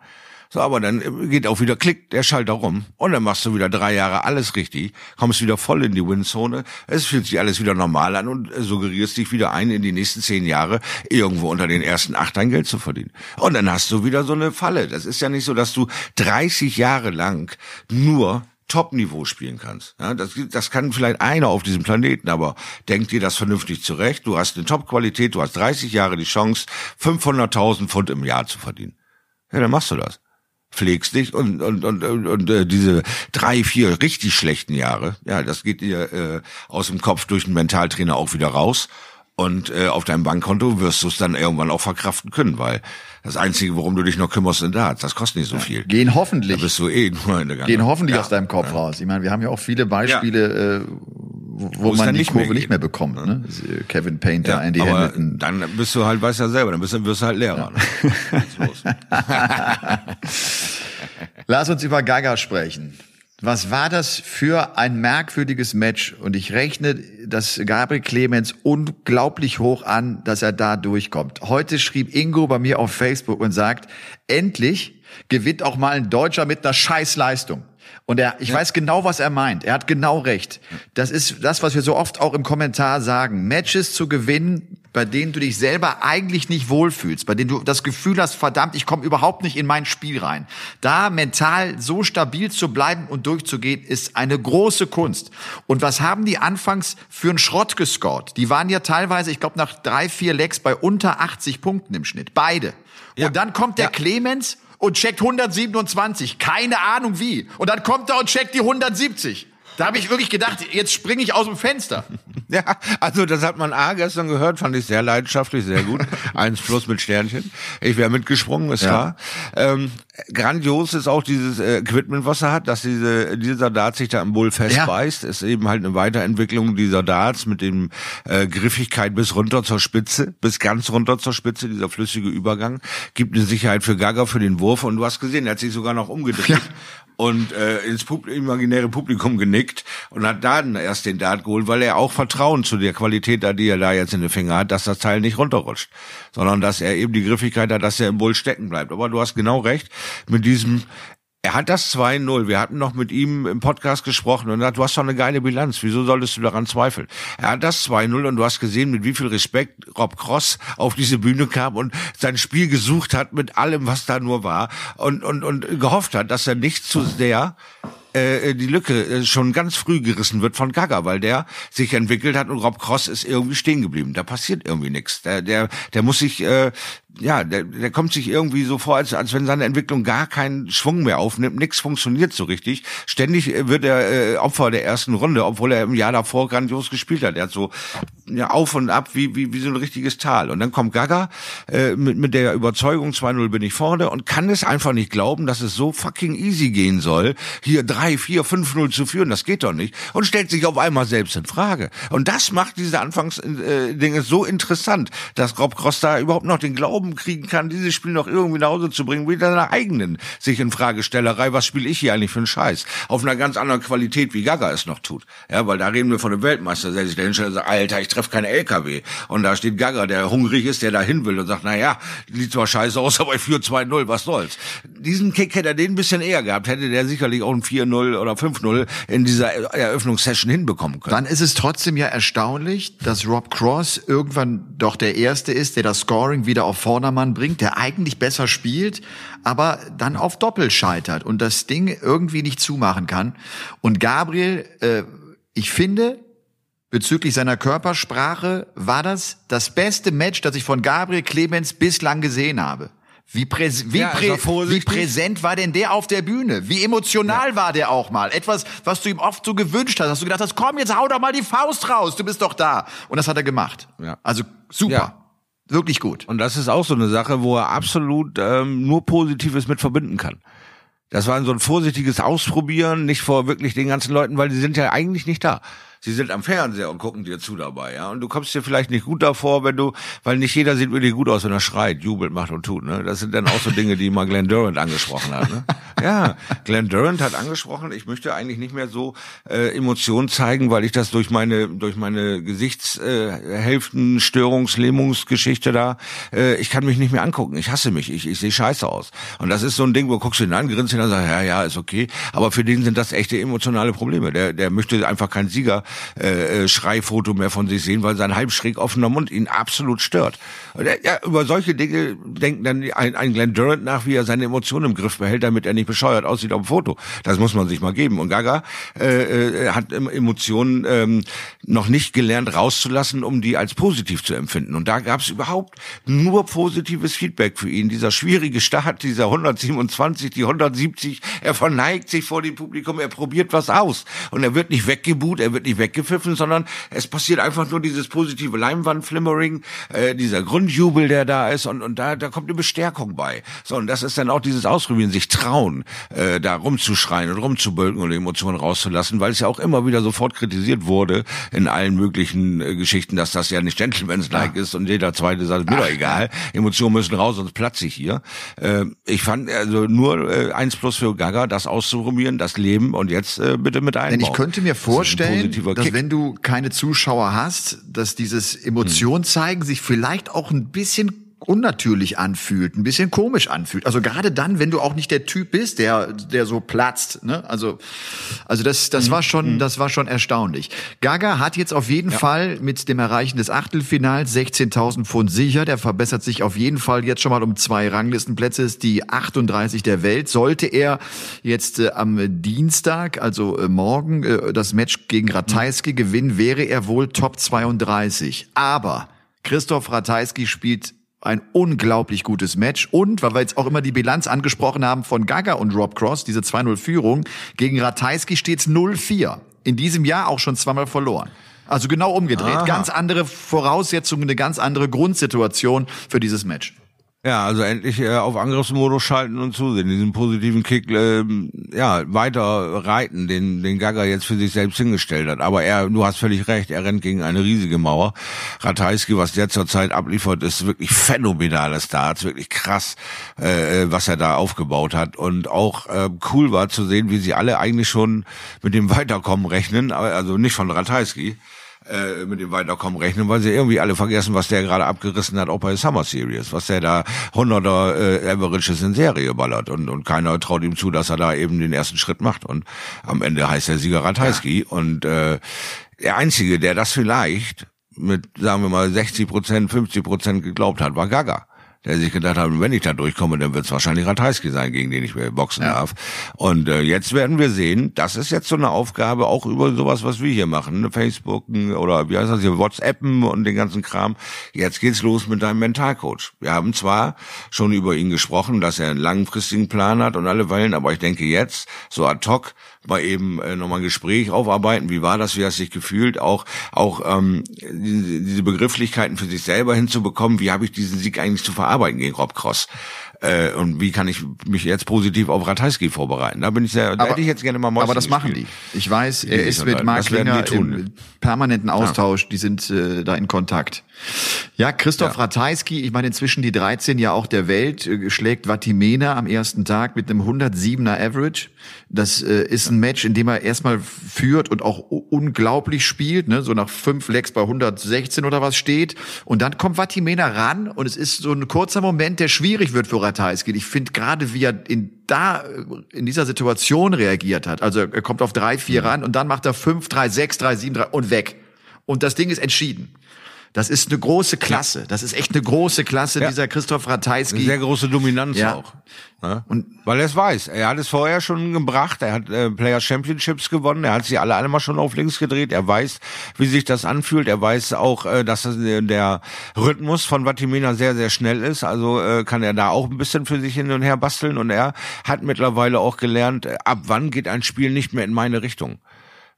So, aber dann geht auch wieder Klick, der Schalter rum. Und dann machst du wieder drei Jahre alles richtig, kommst wieder voll in die Win-Zone. Es fühlt sich alles wieder normal an und suggerierst dich wieder ein, in die nächsten zehn Jahre irgendwo unter den ersten acht dein Geld zu verdienen. Und dann hast du wieder so eine Falle. Das ist ja nicht so, dass du 30 Jahre lang nur Top-Niveau spielen kannst. Ja, das, das kann vielleicht einer auf diesem Planeten, aber denk dir das vernünftig zurecht. Du hast eine Top-Qualität, du hast 30 Jahre die Chance, 500.000 Pfund im Jahr zu verdienen. Ja, dann machst du das. Pflegst dich und, und, und, und, äh, diese drei, vier richtig schlechten Jahre, ja, das geht dir äh, aus dem Kopf durch einen Mentaltrainer auch wieder raus. Und äh, auf deinem Bankkonto wirst du es dann irgendwann auch verkraften können, weil das Einzige, worum du dich noch kümmerst, sind Darts. Das kostet nicht so viel. Gehen hoffentlich. Da bist du eh nur in der Gehen hoffentlich ja. aus deinem Kopf ja. raus. Ich meine, wir haben ja auch viele Beispiele, ja. äh, wo, wo man die nicht Kurve nicht mehr bekommt. Ne? Kevin Painter, Andy aber Hamilton. Dann bist du halt, weißt ja selber, dann bist du, wirst du halt Lehrer. Ne? Lass uns über Gaga sprechen. Was war das für ein merkwürdiges Match? Und ich rechne das Gabriel Clemens unglaublich hoch an, dass er da durchkommt. Heute schrieb Ingo bei mir auf Facebook und sagt, endlich gewinnt auch mal ein Deutscher mit einer Scheißleistung. Und er, ich ja. weiß genau, was er meint. Er hat genau recht. Das ist das, was wir so oft auch im Kommentar sagen. Matches zu gewinnen, bei denen du dich selber eigentlich nicht wohlfühlst, bei denen du das Gefühl hast, verdammt, ich komme überhaupt nicht in mein Spiel rein. Da mental so stabil zu bleiben und durchzugehen, ist eine große Kunst. Und was haben die anfangs für einen Schrott gescored? Die waren ja teilweise, ich glaube, nach drei, vier Lecks bei unter 80 Punkten im Schnitt. Beide. Ja. Und dann kommt der ja. Clemens und checkt 127. Keine Ahnung wie. Und dann kommt er und checkt die 170. Da habe ich wirklich gedacht, jetzt springe ich aus dem Fenster. Ja, also das hat man A gestern gehört, fand ich sehr leidenschaftlich, sehr gut. Eins plus mit Sternchen. Ich wäre mitgesprungen, ist ja. klar. Ähm, grandios ist auch dieses äh, Equipment, was er hat, dass diese, dieser Dart sich da am Bull festbeißt. Ja. Ist eben halt eine Weiterentwicklung dieser Darts mit dem äh, Griffigkeit bis runter zur Spitze, bis ganz runter zur Spitze, dieser flüssige Übergang. Gibt eine Sicherheit für Gaga für den Wurf. Und du hast gesehen, er hat sich sogar noch umgedreht. Ja und äh, ins Pub imaginäre Publikum genickt und hat dann erst den Dart geholt, weil er auch Vertrauen zu der Qualität da, die er da jetzt in den Finger hat, dass das Teil nicht runterrutscht, sondern dass er eben die Griffigkeit hat, dass er im Bull stecken bleibt. Aber du hast genau recht, mit diesem er hat das 2-0. Wir hatten noch mit ihm im Podcast gesprochen und er hat, du hast doch eine geile Bilanz. Wieso solltest du daran zweifeln? Er hat das 2-0 und du hast gesehen, mit wie viel Respekt Rob Cross auf diese Bühne kam und sein Spiel gesucht hat mit allem, was da nur war und, und, und gehofft hat, dass er nicht zu sehr äh, die Lücke äh, schon ganz früh gerissen wird von Gaga, weil der sich entwickelt hat und Rob Cross ist irgendwie stehen geblieben. Da passiert irgendwie nichts. Der, der, der muss sich äh, ja, der, der kommt sich irgendwie so vor, als, als wenn seine Entwicklung gar keinen Schwung mehr aufnimmt. Nichts funktioniert so richtig. Ständig äh, wird er äh, Opfer der ersten Runde, obwohl er im Jahr davor grandios gespielt hat. Er hat so ja, auf und ab wie, wie, wie so ein richtiges Tal. Und dann kommt Gaga äh, mit, mit der Überzeugung, 2-0 bin ich vorne und kann es einfach nicht glauben, dass es so fucking easy gehen soll, hier 3, 4, 5-0 zu führen. Das geht doch nicht. Und stellt sich auf einmal selbst in Frage. Und das macht diese Anfangsdinge äh, so interessant, dass Rob Cross da überhaupt noch den Glauben Glauben kriegen kann, dieses Spiel noch irgendwie nach Hause zu bringen, wie seine eigenen sich in Fragestellerei, was spiele ich hier eigentlich für einen Scheiß? Auf einer ganz anderen Qualität, wie Gaga es noch tut. Ja, weil da reden wir von einem Weltmeister, der sich da hinstellt und sagt, Alter, ich treffe keine LKW. Und da steht Gaga, der hungrig ist, der da hin will und sagt, na ja, sieht zwar scheiße aus, aber ich führe 2-0, was soll's? Diesen Kick hätte er den ein bisschen eher gehabt, hätte der sicherlich auch ein 4-0 oder 5-0 in dieser Eröffnungssession hinbekommen können. Dann ist es trotzdem ja erstaunlich, dass Rob Cross irgendwann doch der Erste ist, der das Scoring wieder auf vorne Vordermann bringt, der eigentlich besser spielt, aber dann auf Doppel scheitert und das Ding irgendwie nicht zumachen kann. Und Gabriel, äh, ich finde, bezüglich seiner Körpersprache war das das beste Match, das ich von Gabriel Clemens bislang gesehen habe. Wie, präs wie, ja, prä wie, präsent war denn der auf der Bühne? Wie emotional ja. war der auch mal? Etwas, was du ihm oft so gewünscht hast, dass du gedacht hast, komm, jetzt hau doch mal die Faust raus, du bist doch da. Und das hat er gemacht. Ja. Also super. Wirklich gut. Und das ist auch so eine Sache, wo er absolut ähm, nur Positives mit verbinden kann. Das war so ein vorsichtiges Ausprobieren, nicht vor wirklich den ganzen Leuten, weil die sind ja eigentlich nicht da sie sind am Fernseher und gucken dir zu dabei, ja. Und du kommst dir vielleicht nicht gut davor, wenn du, weil nicht jeder sieht wirklich gut aus, wenn er schreit, jubelt, macht und tut, ne. Das sind dann auch so Dinge, die mal Glenn Durant angesprochen hat, ne. Ja, Glenn Durant hat angesprochen, ich möchte eigentlich nicht mehr so äh, Emotionen zeigen, weil ich das durch meine, durch meine Gesichtshälften, äh, Störungs-, Lähmungsgeschichte da, äh, ich kann mich nicht mehr angucken. Ich hasse mich, ich, ich sehe scheiße aus. Und das ist so ein Ding, wo guckst du ihn an, grinst ihn an, sagst, ja, ja, ist okay. Aber für den sind das echte emotionale Probleme. Der, der möchte einfach kein Sieger äh, äh, Schreifoto mehr von sich sehen, weil sein halb schräg offener Mund ihn absolut stört. Ja, über solche Dinge denkt dann ein, ein Glenn Durant nach, wie er seine Emotionen im Griff behält, damit er nicht bescheuert aussieht auf dem Foto. Das muss man sich mal geben. Und Gaga äh, äh, hat Emotionen ähm, noch nicht gelernt rauszulassen, um die als positiv zu empfinden. Und da gab es überhaupt nur positives Feedback für ihn. Dieser schwierige Start, dieser 127, die 170, er verneigt sich vor dem Publikum, er probiert was aus. Und er wird nicht weggebuht, er wird nicht weggepfiffen, sondern es passiert einfach nur dieses positive Leinwandflimmering, äh, dieser Grundjubel, der da ist und, und da, da kommt eine Bestärkung bei. So, und das ist dann auch dieses Ausprobieren, sich trauen, äh, da rumzuschreien und rumzubölken und Emotionen rauszulassen, weil es ja auch immer wieder sofort kritisiert wurde in allen möglichen äh, Geschichten, dass das ja nicht Gentleman's-like ja. ist und jeder zweite sagt, mir doch egal, Emotionen müssen raus, sonst platze ich hier. Äh, ich fand also nur äh, eins plus für Gaga, das auszuprobieren, das Leben und jetzt äh, bitte mit einbauen. Denn ich könnte mir vorstellen, das dass Kick. wenn du keine Zuschauer hast, dass dieses Emotion zeigen sich vielleicht auch ein bisschen unnatürlich anfühlt, ein bisschen komisch anfühlt. Also gerade dann, wenn du auch nicht der Typ bist, der der so platzt. Ne? Also also das das mhm. war schon mhm. das war schon erstaunlich. Gaga hat jetzt auf jeden ja. Fall mit dem Erreichen des Achtelfinals 16.000 Pfund sicher. Der verbessert sich auf jeden Fall jetzt schon mal um zwei Ranglistenplätze. Ist die 38 der Welt. Sollte er jetzt äh, am Dienstag, also äh, morgen, äh, das Match gegen Ratajski mhm. gewinnen, wäre er wohl Top 32. Aber Christoph Ratajski spielt ein unglaublich gutes Match. Und, weil wir jetzt auch immer die Bilanz angesprochen haben von Gaga und Rob Cross, diese 2-0-Führung, gegen Ratajski steht's 0-4. In diesem Jahr auch schon zweimal verloren. Also genau umgedreht. Aha. Ganz andere Voraussetzungen, eine ganz andere Grundsituation für dieses Match. Ja, also endlich äh, auf Angriffsmodus schalten und zusehen, diesen positiven Kick äh, ja weiter reiten, den den Gaga jetzt für sich selbst hingestellt hat. Aber er, du hast völlig recht, er rennt gegen eine riesige Mauer. Ratajski, was der zurzeit abliefert, ist wirklich phänomenale Starts, wirklich krass, äh, äh, was er da aufgebaut hat. Und auch äh, cool war zu sehen, wie sie alle eigentlich schon mit dem Weiterkommen rechnen, also nicht von Ratajski äh, mit dem Weiterkommen rechnen, weil sie irgendwie alle vergessen, was der gerade abgerissen hat, auch bei Summer Series, was der da hunderter äh, Averages in Serie ballert. Und, und keiner traut ihm zu, dass er da eben den ersten Schritt macht. Und am Ende heißt er Sieger Ratajski. Ja. und äh, der Einzige, der das vielleicht mit, sagen wir mal, 60 Prozent, 50 Prozent geglaubt hat, war Gaga der sich gedacht hat, wenn ich da durchkomme, dann wird es wahrscheinlich Ratajski sein, gegen den ich boxen ja. darf. Und äh, jetzt werden wir sehen, das ist jetzt so eine Aufgabe, auch über sowas, was wir hier machen, ne? Facebook oder wie heißt das hier, WhatsAppen und den ganzen Kram. Jetzt geht's los mit deinem Mentalcoach. Wir haben zwar schon über ihn gesprochen, dass er einen langfristigen Plan hat und alle Wellen, aber ich denke jetzt, so ad hoc, mal eben äh, nochmal ein Gespräch aufarbeiten. Wie war das? Wie hast du dich gefühlt? Auch auch ähm, diese Begrifflichkeiten für sich selber hinzubekommen. Wie habe ich diesen Sieg eigentlich zu verarbeiten gegen Rob Cross? Äh, und wie kann ich mich jetzt positiv auf Ratajski vorbereiten? Da bin ich sehr, da aber, hätte ich jetzt gerne mal Mäuschen Aber das machen die. Ich weiß, er ist mit Mark Klinger im permanenten Austausch. Ja. Die sind äh, da in Kontakt. Ja, Christoph ja. Ratajski, ich meine inzwischen die 13 ja auch der Welt, äh, schlägt Vatimena am ersten Tag mit einem 107er Average. Das äh, ist ein Match, in dem er erstmal führt und auch unglaublich spielt, ne? so nach fünf Lecks bei 116 oder was steht. Und dann kommt Vatimena ran und es ist so ein kurzer Moment, der schwierig wird für Ratajski. Ich finde gerade, wie er in da in dieser Situation reagiert hat. Also er kommt auf drei, vier mhm. ran und dann macht er fünf, drei, sechs, drei, sieben, drei und weg. Und das Ding ist entschieden. Das ist eine große Klasse. Das ist echt eine große Klasse, ja. dieser Christoph Ratajski. Eine sehr große Dominanz ja. auch. Ja? Und Weil er es weiß. Er hat es vorher schon gebracht. Er hat äh, Player Championships gewonnen. Er hat sie alle einmal schon auf links gedreht. Er weiß, wie sich das anfühlt. Er weiß auch, äh, dass das, äh, der Rhythmus von Vatimena sehr, sehr schnell ist. Also äh, kann er da auch ein bisschen für sich hin und her basteln. Und er hat mittlerweile auch gelernt, äh, ab wann geht ein Spiel nicht mehr in meine Richtung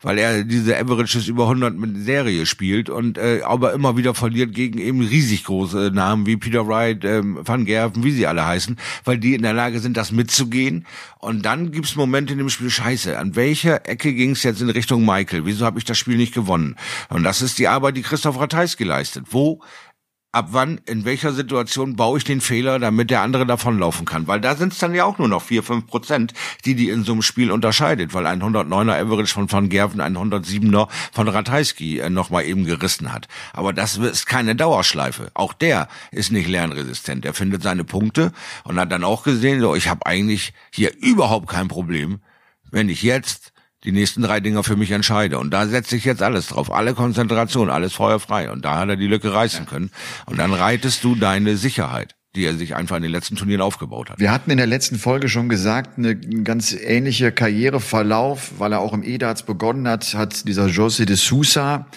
weil er diese Averages über 100 mit Serie spielt und äh, aber immer wieder verliert gegen eben riesig große Namen wie Peter Wright, ähm, Van Gerven, wie sie alle heißen, weil die in der Lage sind, das mitzugehen. Und dann gibt's Momente in dem Spiel, scheiße, an welcher Ecke ging's jetzt in Richtung Michael? Wieso habe ich das Spiel nicht gewonnen? Und das ist die Arbeit, die Christoph Ratheis geleistet. Wo ab wann, in welcher Situation baue ich den Fehler, damit der andere davonlaufen kann. Weil da sind es dann ja auch nur noch vier, fünf Prozent, die die in so einem Spiel unterscheidet, weil ein 109er Average von Van Gerven, ein 107er von Ratajski äh, nochmal eben gerissen hat. Aber das ist keine Dauerschleife. Auch der ist nicht lernresistent. Er findet seine Punkte und hat dann auch gesehen, so, ich habe eigentlich hier überhaupt kein Problem, wenn ich jetzt die nächsten drei Dinger für mich entscheide. Und da setze ich jetzt alles drauf. Alle Konzentration, alles feuerfrei. Und da hat er die Lücke reißen können. Und dann reitest du deine Sicherheit. die er sich einfach in den letzten Turnieren aufgebaut hat. Wir hatten in der letzten Folge schon gesagt, eine ganz ähnliche Karriereverlauf, weil er auch im E-Darts begonnen hat, hat dieser José de Sousa,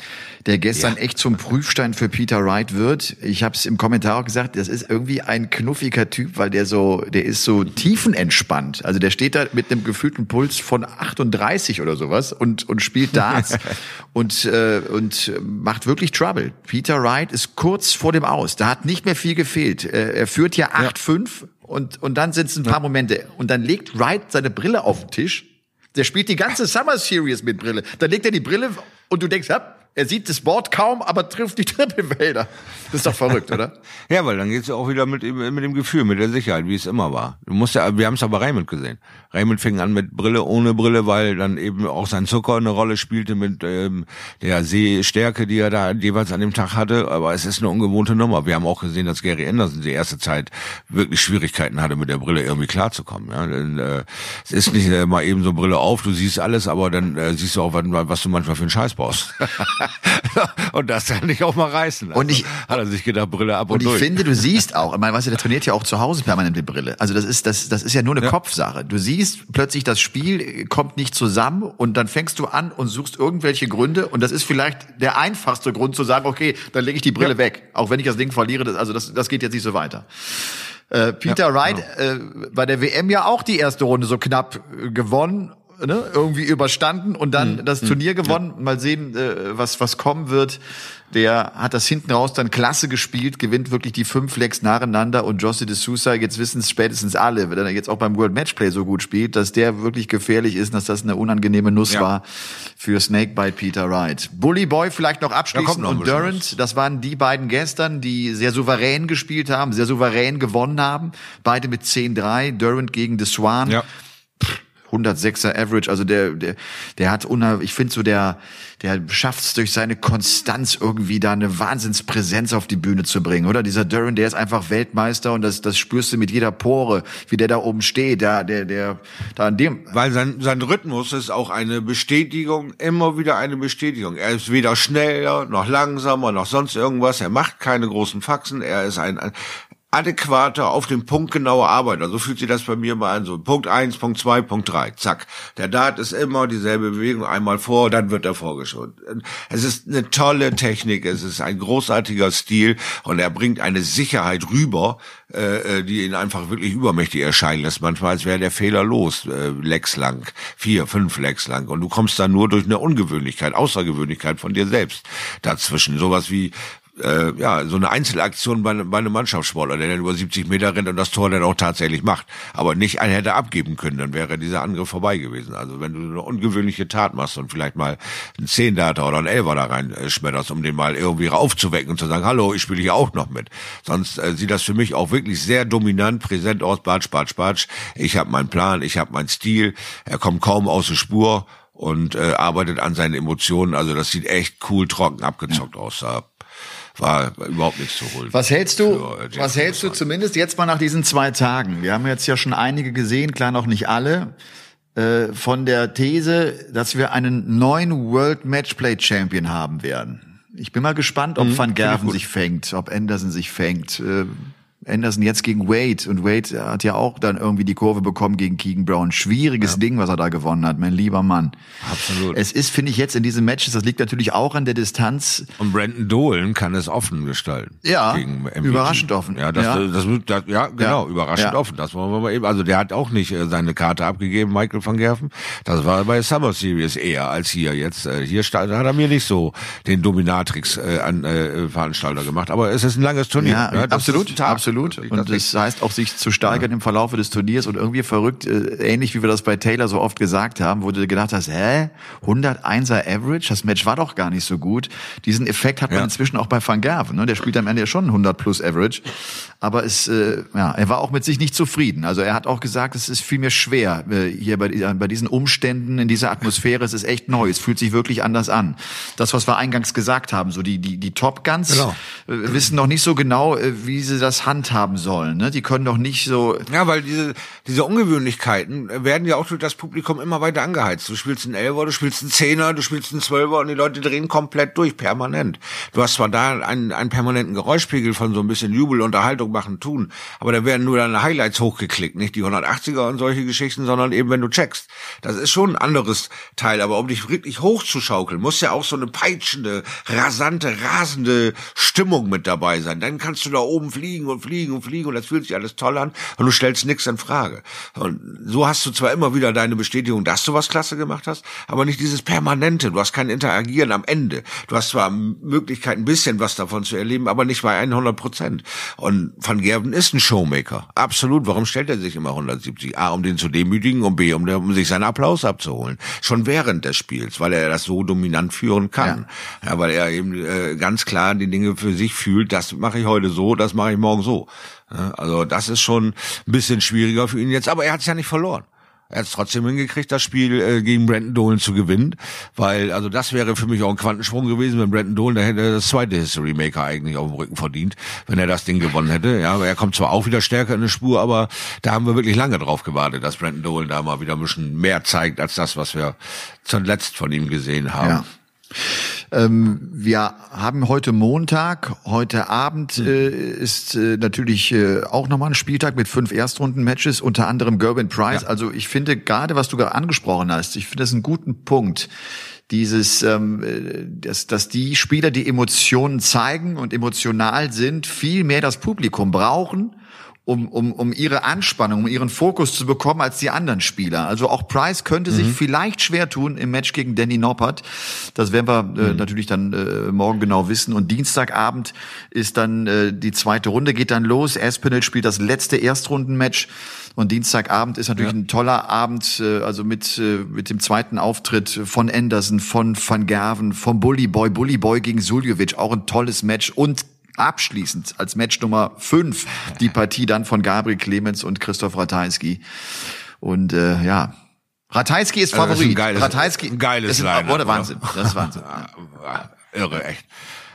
der gestern ja. echt zum Prüfstein für Peter Wright wird. Ich habe es im Kommentar auch gesagt, das ist irgendwie ein knuffiger Typ, weil der so, der ist so tiefenentspannt. Also der steht da mit einem gefühlten Puls von 38 oder sowas und und spielt Darts und äh, und macht wirklich Trouble. Peter Wright ist kurz vor dem Aus. Da hat nicht mehr viel gefehlt. Er führt ja 8-5 ja. und und dann sind es ein paar Momente und dann legt Wright seine Brille auf den Tisch. Der spielt die ganze Summer Series mit Brille. Dann legt er die Brille und du denkst, ja, er sieht das Board kaum, aber trifft die Trippelwälder. Das ist doch verrückt, oder? ja, weil dann geht's ja auch wieder mit, mit dem Gefühl, mit der Sicherheit, wie es immer war. Du musst ja, wir haben es aber Raymond gesehen. Raymond fing an mit Brille, ohne Brille, weil dann eben auch sein Zucker eine Rolle spielte mit ähm, der Sehstärke, die er da jeweils an dem Tag hatte. Aber es ist eine ungewohnte Nummer. Wir haben auch gesehen, dass Gary Anderson die erste Zeit wirklich Schwierigkeiten hatte, mit der Brille irgendwie klarzukommen. Ja? Denn, äh, es ist nicht äh, mal eben so Brille auf, du siehst alles, aber dann äh, siehst du auch, was, was du manchmal für einen Scheiß brauchst. und das kann ich auch mal reißen. Also, und ich, hat er sich gedacht, Brille ab und, und durch. ich finde, du siehst auch, ich meine, weißt du, der trainiert ja auch zu Hause permanent mit Brille. Also das ist, das, das ist ja nur eine ja. Kopfsache. Du siehst plötzlich, das Spiel kommt nicht zusammen und dann fängst du an und suchst irgendwelche Gründe und das ist vielleicht der einfachste Grund zu sagen, okay, dann lege ich die Brille ja. weg. Auch wenn ich das Ding verliere, das, also das, das geht jetzt nicht so weiter. Äh, Peter ja, Wright genau. äh, bei der WM ja auch die erste Runde so knapp äh, gewonnen ne, irgendwie überstanden und dann mhm. das Turnier gewonnen. Ja. Mal sehen, äh, was, was kommen wird. Der hat das hinten raus dann klasse gespielt, gewinnt wirklich die fünf Legs nacheinander und José de Sousa, jetzt wissen es spätestens alle, wenn er jetzt auch beim World Matchplay so gut spielt, dass der wirklich gefährlich ist, dass das eine unangenehme Nuss ja. war für Snakebite Peter Wright. Bully Boy vielleicht noch abschließend noch und Durant, das waren die beiden gestern, die sehr souverän gespielt haben, sehr souverän gewonnen haben, beide mit 10-3, Durant gegen The Swan. Ja. 106er Average, also der der der hat unheimlich, ich finde so der der schafft es durch seine Konstanz irgendwie da eine Wahnsinnspräsenz auf die Bühne zu bringen, oder? Dieser Duran, der ist einfach Weltmeister und das das spürst du mit jeder Pore, wie der da oben steht, der der der da an dem weil sein sein Rhythmus ist auch eine Bestätigung, immer wieder eine Bestätigung. Er ist weder schneller noch langsamer noch sonst irgendwas, er macht keine großen Faxen, er ist ein, ein adäquate, auf den Punkt genaue Arbeiter. So fühlt sich das bei mir mal an. So Punkt eins, Punkt zwei, Punkt drei. Zack. Der Dart ist immer dieselbe Bewegung. Einmal vor, dann wird er vorgeschoben. Es ist eine tolle Technik. Es ist ein großartiger Stil. Und er bringt eine Sicherheit rüber, äh, äh die ihn einfach wirklich übermächtig erscheinen lässt. Manchmal, als wäre der Fehler los. Äh, Lecks lang. Vier, fünf Lecks lang. Und du kommst dann nur durch eine Ungewöhnlichkeit, Außergewöhnlichkeit von dir selbst dazwischen. Sowas wie, äh, ja, so eine Einzelaktion bei, bei einem Mannschaftssportler, der dann über 70 Meter rennt und das Tor dann auch tatsächlich macht, aber nicht einen hätte abgeben können, dann wäre dieser Angriff vorbei gewesen. Also wenn du eine ungewöhnliche Tat machst und vielleicht mal einen Zehn-Data oder einen Elfer da rein äh, schmetterst, um den mal irgendwie aufzuwecken und zu sagen, hallo, ich spiele hier auch noch mit. Sonst äh, sieht das für mich auch wirklich sehr dominant, präsent aus, batsch, batsch, batsch. Ich habe meinen Plan, ich habe meinen Stil, er kommt kaum aus der Spur und äh, arbeitet an seinen Emotionen. Also das sieht echt cool, trocken, abgezockt ja. aus. Da war überhaupt nichts zu holen. Was hältst du, für, äh, was hältst du zumindest jetzt mal nach diesen zwei Tagen? Wir haben jetzt ja schon einige gesehen, klar noch nicht alle, äh, von der These, dass wir einen neuen World Matchplay Champion haben werden. Ich bin mal gespannt, ob mhm, Van Gerven sich fängt, ob Anderson sich fängt. Anderson jetzt gegen Wade und Wade hat ja auch dann irgendwie die Kurve bekommen gegen Keegan Brown. Schwieriges ja. Ding, was er da gewonnen hat, mein lieber Mann. Absolut. Es ist, finde ich, jetzt in diesen Matches, das liegt natürlich auch an der Distanz. Und Brandon Dolan kann es offen gestalten. Ja, überraschend offen. Ja, das, ja. Das, das, das, ja genau, ja. überraschend offen. Das wollen wir mal eben. Also der hat auch nicht äh, seine Karte abgegeben, Michael van Gerven. Das war bei Summer Series eher als hier. Jetzt äh, hier hat er mir nicht so den Dominatrix äh, an äh, Veranstalter gemacht. Aber es ist ein langes Turnier. Ja, ja absolut, absolut absolut. Und das heißt auch, sich zu steigern ja. im Verlaufe des Turniers und irgendwie verrückt, äh, ähnlich wie wir das bei Taylor so oft gesagt haben, wo du gedacht hast, hä, 101er Average, das Match war doch gar nicht so gut. Diesen Effekt hat man ja. inzwischen auch bei Van Gerven, ne? der spielt am Ende ja schon 100 plus Average. Aber es, äh, ja, er war auch mit sich nicht zufrieden. Also er hat auch gesagt, es ist viel mehr schwer äh, hier bei, bei diesen Umständen, in dieser Atmosphäre, es ist echt neu, es fühlt sich wirklich anders an. Das, was wir eingangs gesagt haben, so die, die, die Top Guns, genau. wissen noch nicht so genau, äh, wie sie das handhaben sollen. Ne? Die können doch nicht so. Ja, weil diese, diese Ungewöhnlichkeiten werden ja auch durch das Publikum immer weiter angeheizt. Du spielst einen Elfer, du spielst einen Zehner, du spielst einen Zwölfer und die Leute drehen komplett durch, permanent. Du hast zwar da einen, einen permanenten Geräuschpegel von so ein bisschen Jubel, Unterhaltung machen, tun, aber da werden nur deine Highlights hochgeklickt, nicht die 180er und solche Geschichten, sondern eben wenn du checkst. Das ist schon ein anderes Teil, aber um dich wirklich hochzuschaukeln, muss ja auch so eine peitschende, rasante, rasende Stimmung mit dabei sein. Dann kannst du da oben fliegen und fliegen und fliegen und das fühlt sich alles toll an und du stellst nichts in Frage. Und so hast du zwar immer wieder deine Bestätigung, dass du was klasse gemacht hast, aber nicht dieses permanente. Du hast kein Interagieren am Ende. Du hast zwar Möglichkeit, ein bisschen was davon zu erleben, aber nicht bei 100 Prozent. Und Van Gerven ist ein Showmaker. Absolut. Warum stellt er sich immer 170? A, um den zu demütigen und B, um, um sich seinen Applaus abzuholen. Schon während des Spiels, weil er das so dominant führen kann. Ja, ja weil er eben äh, ganz klar die Dinge für sich fühlt. Das mache ich heute so, das mache ich morgen so. Also das ist schon ein bisschen schwieriger für ihn jetzt, aber er hat es ja nicht verloren. Er hat es trotzdem hingekriegt, das Spiel äh, gegen Brandon Dolan zu gewinnen, weil also das wäre für mich auch ein Quantensprung gewesen, wenn Brandon Dolan, da hätte er das zweite History Maker eigentlich auf dem Rücken verdient, wenn er das Ding gewonnen hätte. Ja, er kommt zwar auch wieder stärker in die Spur, aber da haben wir wirklich lange drauf gewartet, dass Brandon Dolan da mal wieder ein bisschen mehr zeigt als das, was wir zuletzt von ihm gesehen haben. Ja. Ähm, wir haben heute Montag, heute Abend hm. äh, ist äh, natürlich äh, auch nochmal ein Spieltag mit fünf Erstrunden-Matches, unter anderem Gerben Price. Ja. Also ich finde gerade, was du gerade angesprochen hast, ich finde das einen guten Punkt dieses, ähm, äh, dass, dass die Spieler, die Emotionen zeigen und emotional sind, viel mehr das Publikum brauchen um, um, um ihre Anspannung, um ihren Fokus zu bekommen als die anderen Spieler. Also auch Price könnte mhm. sich vielleicht schwer tun im Match gegen Danny Noppert. Das werden wir äh, mhm. natürlich dann äh, morgen genau wissen. Und Dienstagabend ist dann äh, die zweite Runde, geht dann los. Aspinall spielt das letzte Erstrundenmatch. Und Dienstagabend ist natürlich ja. ein toller Abend, äh, also mit, äh, mit dem zweiten Auftritt von Anderson, von Van Gerven, vom Bully Boy, Bully Boy gegen Suljovic, auch ein tolles Match und abschließend als Match Nummer 5 die Partie dann von Gabriel Clemens und Christoph Ratajski. Und äh, ja, Ratajski ist Favorit. Also ist ein geiles, Ratajski ein geiles ist ein, Line, Wahnsinn. Das ist Wahnsinn. Irre, echt.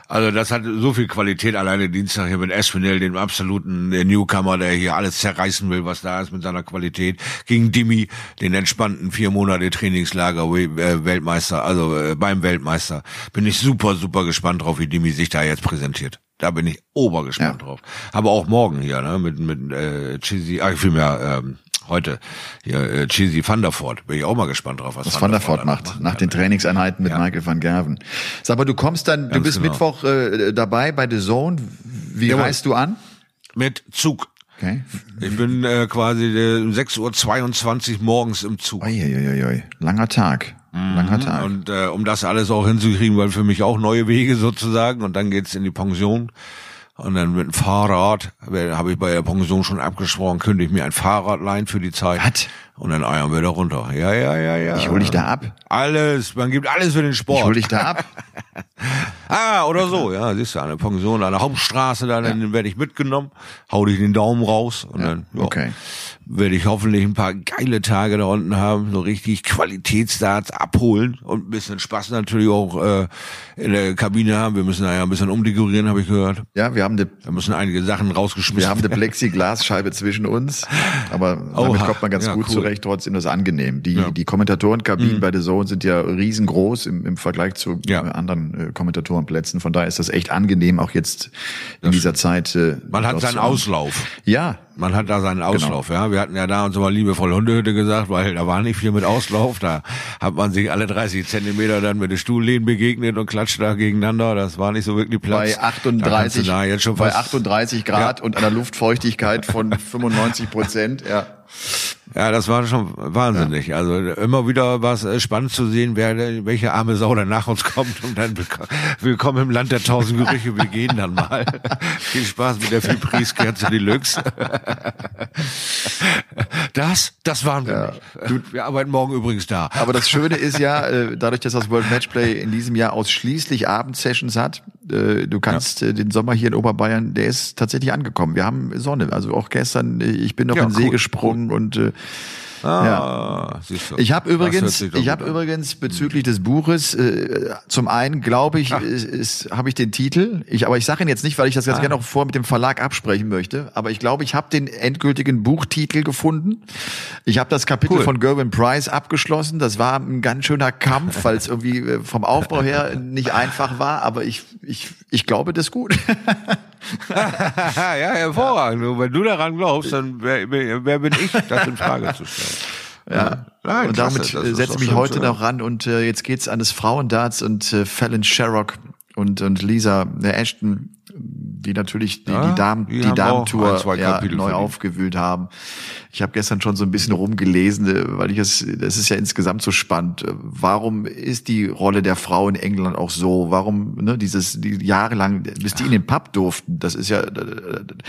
Also das hat so viel Qualität alleine Dienstag hier mit Espinel, dem absoluten Newcomer, der hier alles zerreißen will, was da ist mit seiner Qualität. Gegen Dimi, den entspannten vier Monate Trainingslager äh, Weltmeister, also äh, beim Weltmeister. Bin ich super, super gespannt drauf, wie Dimi sich da jetzt präsentiert. Da bin ich obergespannt ja. drauf. Aber auch morgen hier, ne, mit, mit äh, Cheesy, ah, vielmehr, ähm, heute hier äh, Cheesy Van der Voort. Bin ich auch mal gespannt drauf, was, was Van der Voort macht nach den Trainingseinheiten mit ja. Michael van Gerven. Sag mal, du kommst dann, Ganz du bist genau. Mittwoch äh, dabei bei The Zone. Wie Jawohl. reist du an? Mit Zug. Okay. Ich bin äh, quasi äh, 6.22 Uhr morgens im Zug. Uiuiui. Langer Tag. Langer mhm. Tag. Und äh, um das alles auch hinzukriegen, weil für mich auch neue Wege sozusagen. Und dann geht's in die Pension. Und dann mit dem Fahrrad, habe ich bei der Pension schon abgesprochen, könnte ich mir ein Fahrrad leihen für die Zeit. Was? Und dann eiern wir da runter. Ja, ja, ja, ja. Ich hol dich da ab. Alles, man gibt alles für den Sport. Ich hol dich da ab. ah, oder so, ja, siehst du, an der Pension, an der Hauptstraße, da, dann ja. werde ich mitgenommen, hau dich den Daumen raus und ja. dann, ja, okay. Werde ich hoffentlich ein paar geile Tage da unten haben, so richtig Qualitätsdarts abholen und ein bisschen Spaß natürlich auch äh, in der Kabine haben. Wir müssen da ja ein bisschen umdekorieren, habe ich gehört. Ja, wir haben die, da müssen einige Sachen rausgeschmissen Wir haben eine Plexiglasscheibe zwischen uns, aber damit Oha. kommt man ganz ja, gut cool. zurecht, trotzdem ist angenehm. Die, ja. die Kommentatorenkabinen mhm. bei The Zone sind ja riesengroß im, im Vergleich zu ja. anderen äh, Kommentatorenplätzen. Von daher ist das echt angenehm, auch jetzt in das dieser Zeit. Äh, man hat seinen Auslauf. Ja. Man hat da seinen genau. Auslauf, genau. ja. Wir hatten ja da uns immer liebevoll Hundehütte gesagt, weil da war nicht viel mit Auslauf. Da hat man sich alle 30 Zentimeter dann mit den Stuhllehnen begegnet und klatscht da gegeneinander. Das war nicht so wirklich Platz. Bei 38, da schon bei 38 Grad ja. und einer Luftfeuchtigkeit von 95 Prozent, ja. Ja, das war schon wahnsinnig. Ja. Also immer wieder war es äh, spannend zu sehen, wer, welche arme Sau dann nach uns kommt und dann willkommen im Land der tausend Gerüche, wir gehen dann mal. Viel Spaß mit der Fibriskerze Deluxe. Das, das waren wir ja. nicht. Wir arbeiten morgen übrigens da. Aber das Schöne ist ja, äh, dadurch, dass das World Matchplay in diesem Jahr ausschließlich Abendsessions hat, äh, du kannst ja. den Sommer hier in Oberbayern, der ist tatsächlich angekommen. Wir haben Sonne. Also auch gestern, ich bin noch ja, in den See gesprungen und Ah, Ja. Ich habe übrigens, ich habe übrigens bezüglich des Buches, äh, zum einen glaube ich, ist, habe ich den Titel, ich, aber ich sage ihn jetzt nicht, weil ich das Ah. ganz gerne auch vor mit dem Verlag absprechen möchte, aber ich glaube, ich habe den endgültigen Buchtitel gefunden. Ich habe das Kapitel Cool. von Gerwin Price abgeschlossen. Das war ein ganz schöner Kampf, weil es irgendwie äh, vom Aufbau her nicht einfach war, aber ich, ich, ich glaube, das ist gut. ja, hervorragend. Und wenn du daran glaubst, dann wer, wer bin ich, das in Frage zu stellen? Ja. Nein, und damit setze ich mich heute noch ran und äh, jetzt geht's an das Frauendarts und äh, Fallon Sherrock und und Lisa äh, Ashton, die natürlich die, Ja, die Damen die die Damentour ein, ja, neu aufgewühlt haben. Ich habe gestern schon so ein bisschen rumgelesen, äh, weil ich es das ist ja insgesamt so spannend. Äh, Warum ist die Rolle der Frau in England auch so? Warum ne dieses die jahrelang bis die in den Pub durften? Das ist ja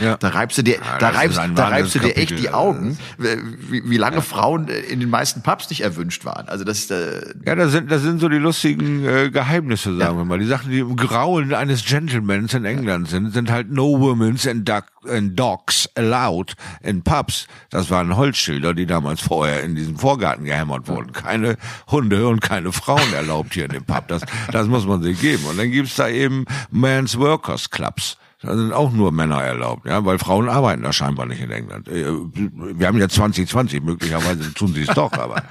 Ja. da reibst du dir da das ist reibst da reibst du dir echt die Augen, wie, wie lange Frauen in den meisten Pubs nicht erwünscht waren. Also das äh, Ja, das sind, das sind so die lustigen äh, Geheimnisse, sagen wir mal. Die Sachen, die im Grauen eines Gentlemans in England sind, sind halt no women's and, duck, and dogs allowed in Pubs. Das waren Holzschilder, die damals vorher in diesem Vorgarten gehämmert wurden. Keine Hunde und keine Frauen erlaubt hier in dem Pub. Das, das muss man sich geben. Und dann gibt's da eben Men's Workers Clubs. Da sind auch nur Männer erlaubt, ja, weil Frauen arbeiten da scheinbar nicht in England. Äh, Wir haben ja 2020, möglicherweise tun sie es doch, aber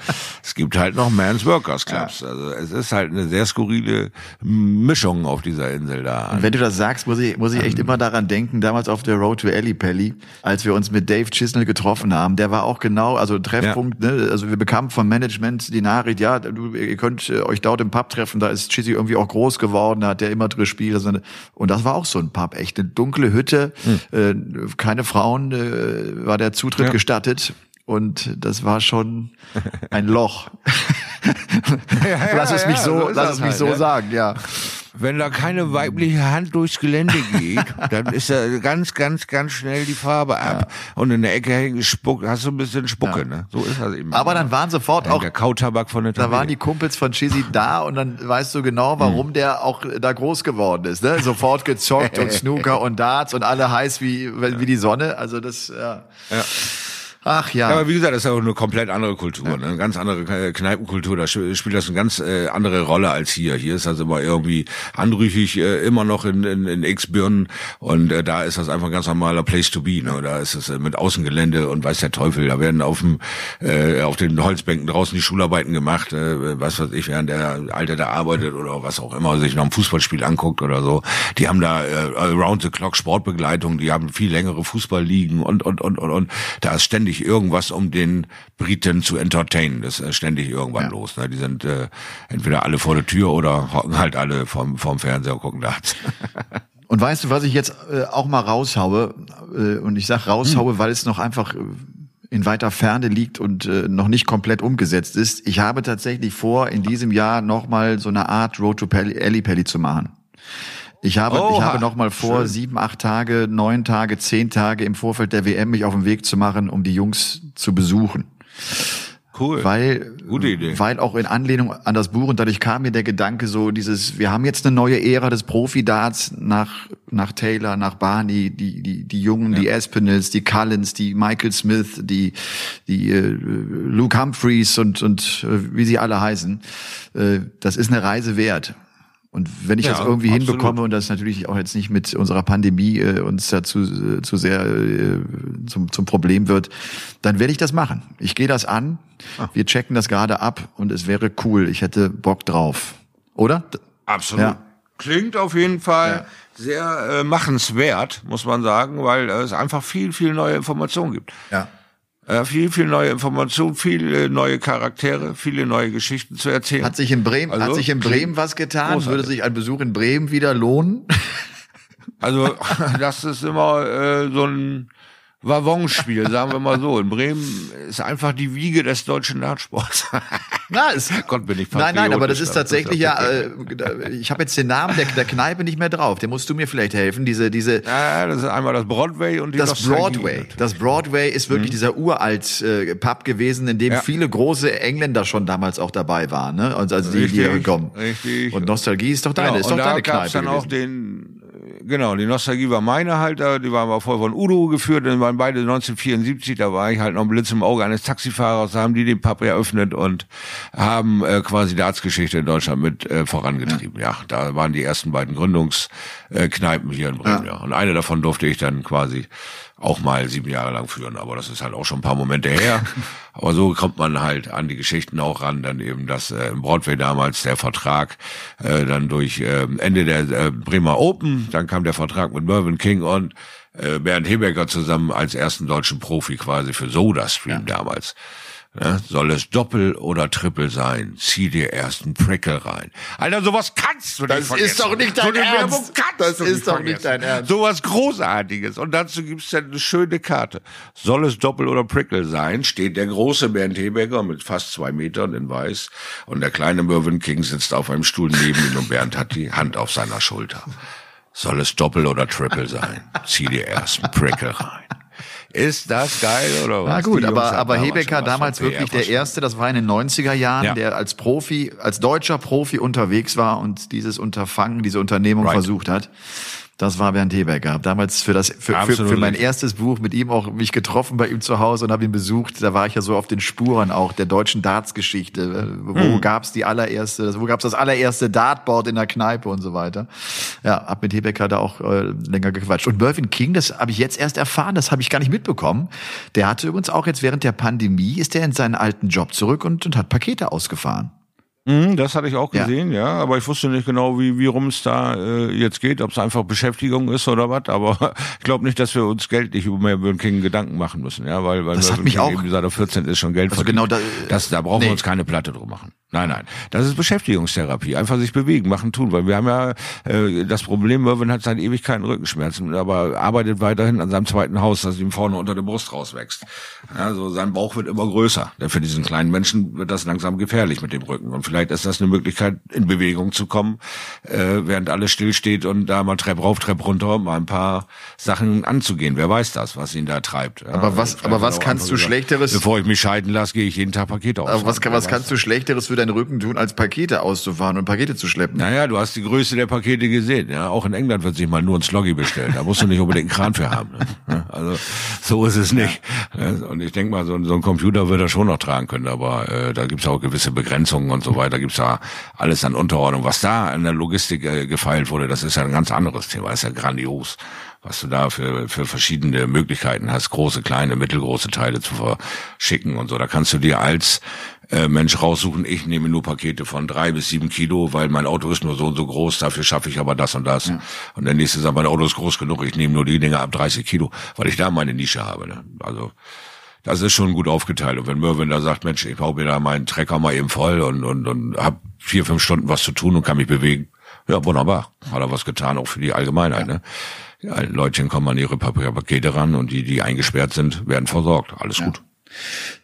es gibt halt noch Men's Workers Clubs. Also es ist halt eine sehr skurrile Mischung auf dieser Insel da. Und wenn du das sagst, muss ich, muss ich echt immer daran denken, damals auf der Road to Ellipelli, als wir uns mit Dave Chisnell getroffen haben, der war auch genau, also Treffpunkt, ne, also wir bekamen vom Management die Nachricht, ja, du, ihr könnt äh, euch dort im Pub treffen, da ist Chizzy irgendwie auch groß geworden, da hat der immer drin gespielt. Also, und das war auch so ein Pub, echt eine dunkle Hütte, äh, keine Frauen, äh, war der Zutritt Ja. gestattet. Und das war schon ein Loch. lass es ja, mich ja, so, lass es mich halt, so sagen, ja. Wenn da keine weibliche Hand durchs Gelände geht, dann ist da ganz, ganz, ganz schnell die Farbe ab. Und in der Ecke hängt Spuck, hast du ein bisschen Spucke, ne? So ist das eben. Aber dann waren sofort auch der Kautabak von der Da waren die Kumpels von Chizzy da und dann weißt du genau, warum der auch da groß geworden ist. Ne? Sofort gezockt und Snooker und Darts und alle heiß wie, wie die Sonne. Also das, ja. Ja. Ach ja. Ja, aber wie gesagt, das ist auch eine komplett andere Kultur, ne? eine ganz andere äh, Kneipenkultur. Da spielt das eine ganz äh, andere Rolle als hier. Hier ist das immer irgendwie anrüchig, äh, immer noch in, in, in X-Birnen und äh, da ist das einfach ein ganz normaler Place to be. Ne? Da ist es äh, mit Außengelände und weiß der Teufel. Da werden auf dem äh, auf den Holzbänken draußen die Schularbeiten gemacht, äh, was weiß ich, während der Alte da arbeitet oder was auch immer sich noch ein Fußballspiel anguckt oder so. Die haben da äh, around the clock Sportbegleitung, die haben viel längere Fußballligen und und und und und da ist ständig irgendwas, um den Briten zu entertainen. Das ist ständig irgendwann Ja. los. Ne? Die sind äh, entweder alle vor der Tür oder hocken halt alle vom, vom Fernseher und gucken Darts. Und weißt du, was ich jetzt äh, auch mal raushaue? Äh, und ich sag raushaue, weil es noch einfach äh, in weiter Ferne liegt und äh, noch nicht komplett umgesetzt ist. Ich habe tatsächlich vor, in diesem Jahr nochmal so eine Art Road to Pelli, Ellipelli zu machen. Ich habe, ich habe noch mal vor, schön. sieben, acht Tage, neun Tage, zehn Tage im Vorfeld der WM mich auf den Weg zu machen, um die Jungs zu besuchen. Cool. Weil, Gute Idee. weil auch in Anlehnung an das Buch und dadurch kam mir der Gedanke so dieses, wir haben jetzt eine neue Ära des Profi-Darts nach, nach Taylor, nach Barney, die, die, die Jungen, die Espinels, die Cullens, die Michael Smith, die, die äh, Luke Humphreys und, und äh, wie sie alle heißen. Äh, das ist eine Reise wert. Und wenn ich Ja, das irgendwie absolut. hinbekomme und das natürlich auch jetzt nicht mit unserer Pandemie äh, uns dazu äh, zu sehr äh, zum, zum Problem wird, dann werde ich das machen. Ich gehe das an, Ah. wir checken das gerade ab und es wäre cool. Ich hätte Bock drauf. Oder? Absolut. Ja. Klingt auf jeden Fall sehr äh, machenswert, muss man sagen, weil äh, es einfach viel, viel neue Informationen gibt. Ja. Äh, viel, viel neue Informationen, viele neue Charaktere, viele neue Geschichten zu erzählen. Hat sich in Bremen, Also, hat sich in Bremen was getan? großartig. Würde sich ein Besuch in Bremen wieder lohnen? Also das ist immer äh, so ein Wavonspiel, sagen wir mal so. In Bremen ist einfach die Wiege des deutschen Dartsports. Na, es, Gott, bin ich Nein, nein, aber das ist tatsächlich ja, ja äh, ich habe jetzt den Namen der, der Kneipe nicht mehr drauf. Der musst du mir vielleicht helfen. Diese, diese, ja, das ist einmal das Broadway und die das. Broadway. Das Broadway ist wirklich dieser uralt äh, Pub gewesen, in dem Mhm. Ja. viele große Engländer schon damals auch dabei waren, ne? Also, also die, die Richtig, kommen. richtig. Und Nostalgie ist doch deine, Genau, ist und doch da deine gab's Kneipe dann auch den, Genau, die Nostalgie war meine halt, die war aber voll von Udo geführt, dann waren beide 1974, da war ich halt noch ein Blitz im Auge eines Taxifahrers, da haben die den Pub eröffnet und haben äh, quasi die Arztgeschichte in Deutschland mit äh, vorangetrieben. Ja. ja. da waren die ersten beiden Gründungskneipen hier in Bremen, ja. ja. Und eine davon durfte ich dann quasi auch mal sieben Jahre lang führen, aber das ist halt auch schon ein paar Momente her. aber so kommt man halt an die Geschichten auch ran, dann eben, dass äh, im Broadway damals der Vertrag äh, dann durch äh, Ende der äh, Bremer Open, dann kam der Vertrag mit Mervyn King und äh, Bernd Hebecker zusammen als ersten deutschen Profi quasi für Soda Stream ja. damals. Ja, soll es Doppel oder Triple sein? Zieh dir erst einen Prickle rein. Alter, sowas kannst du nicht Das vergessen. ist doch nicht dein so Ernst. das ist doch vergessen. nicht dein Ernst. Sowas Großartiges. Und dazu gibt's dann eine schöne Karte. Soll es Doppel oder Prickle sein? Steht der große Bernd Hebecker mit fast zwei Metern in weiß. Und der kleine Mervyn King sitzt auf einem Stuhl neben ihm und Bernd hat die Hand auf seiner Schulter. Soll es Doppel oder Triple sein? Zieh dir erst einen Prickle rein. Ist das geil oder was? Na gut, aber, aber Hebecker damals wirklich der Erste, das war in den 90er Jahren, ja. der als Profi, als deutscher Profi unterwegs war und dieses Unterfangen, diese Unternehmung right. versucht hat. Das war Bernd Hebecker. Damals für das für, für, für mein erstes Buch mit ihm auch mich getroffen bei ihm zu Hause und habe ihn besucht. Da war ich ja so auf den Spuren auch der deutschen Darts-Geschichte. Wo hm. gab's die allererste, wo gab's das allererste Dartboard in der Kneipe und so weiter. Ja, hab mit Hebecker da auch äh, länger gequatscht. Und Mervyn King, das habe ich jetzt erst erfahren, das habe ich gar nicht mitbekommen. Der hatte übrigens auch jetzt während der Pandemie ist er in seinen alten Job zurück und, und hat Pakete ausgefahren. Mhm, das hatte ich auch gesehen, ja. ja. Aber ich wusste nicht genau, wie, wie rum es da äh, jetzt geht, ob es einfach Beschäftigung ist oder was. Aber ich glaube nicht, dass wir uns geldlich über Melbourne King Gedanken machen müssen, ja, weil, weil das hat mich King auch, eben seit er 14 ist schon Geld also genau da, das, da brauchen nee. wir uns keine Platte drum machen. Nein, nein. Das ist Beschäftigungstherapie. Einfach sich bewegen, machen, tun. Weil wir haben ja äh, das Problem, Mervyn hat seit Ewigkeiten Rückenschmerzen, aber arbeitet weiterhin an seinem zweiten Haus, das ihm vorne unter der Brust rauswächst. Also sein Bauch wird immer größer. Denn für diesen kleinen Menschen wird das langsam gefährlich mit dem Rücken. Und vielleicht ist das eine Möglichkeit, in Bewegung zu kommen, äh, während alles stillsteht und da mal Trepp rauf, Trepp runter, mal ein paar Sachen anzugehen. Wer weiß das, was ihn da treibt. Ja, aber was, aber was kannst du Schlechteres? Bevor ich mich scheiden lasse, gehe ich jeden Tag Pakete aus. Aber was, was kannst du Schlechteres deinen Rücken tun, als Pakete auszufahren und Pakete zu schleppen? Naja, du hast die Größe der Pakete gesehen. Ja, auch in England wird sich mal nur ein Sloggy bestellt. Da musst du nicht unbedingt einen Kran für haben. Ne? Also so ist es nicht. Und ich denke mal, so, so ein Computer wird er schon noch tragen können, aber äh, da gibt's auch gewisse Begrenzungen und so weiter. Gibt's da alles an Unterordnung. Was da in der Logistik äh, gefeilt wurde, das ist ja ein ganz anderes Thema. Das ist ja grandios was du da für, für verschiedene Möglichkeiten hast, große, kleine, mittelgroße Teile zu verschicken und so. Da kannst du dir als äh, Mensch raussuchen, ich nehme nur Pakete von drei bis sieben Kilo, weil mein Auto ist nur so und so groß, dafür schaffe ich aber das und das. Ja. Und der nächste sagt, mein Auto ist groß genug, ich nehme nur die Dinge ab 30 Kilo, weil ich da meine Nische habe. Ne? Also das ist schon gut aufgeteilt. Und wenn Mervyn da sagt, Mensch, ich baue mir da meinen Trecker mal eben voll und, und, und hab vier, fünf Stunden was zu tun und kann mich bewegen, ja, wunderbar. Hat er was getan, auch für die Allgemeinheit. Ja. Ne? Alten Leutchen kommen an ihre Pakete ran und die, die eingesperrt sind, werden versorgt. Alles ja. gut.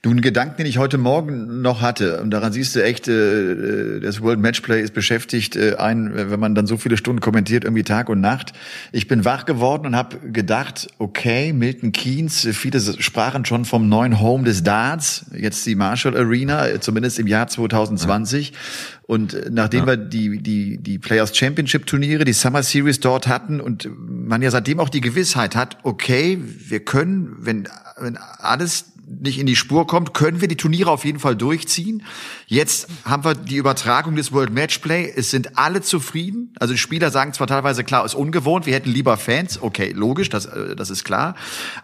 Du, ein Gedanken, den ich heute Morgen noch hatte, und daran siehst du echt, äh, das World Matchplay ist beschäftigt äh, ein, wenn man dann so viele Stunden kommentiert, irgendwie Tag und Nacht. Ich bin wach geworden und habe gedacht, okay, Milton Keynes, viele sprachen schon vom neuen Home des Darts, jetzt die Marshall Arena, zumindest im Jahr 2020. Ja. Und nachdem ja. wir die, die, die Players Championship Turniere, die Summer Series dort hatten und man ja seitdem auch die Gewissheit hat, okay, wir können, wenn, wenn alles nicht in die Spur kommt, können wir die Turniere auf jeden Fall durchziehen. Jetzt haben wir die Übertragung des World Matchplay. Es sind alle zufrieden. Also die Spieler sagen zwar teilweise, klar, ist ungewohnt, wir hätten lieber Fans. Okay, logisch, das, äh, das ist klar.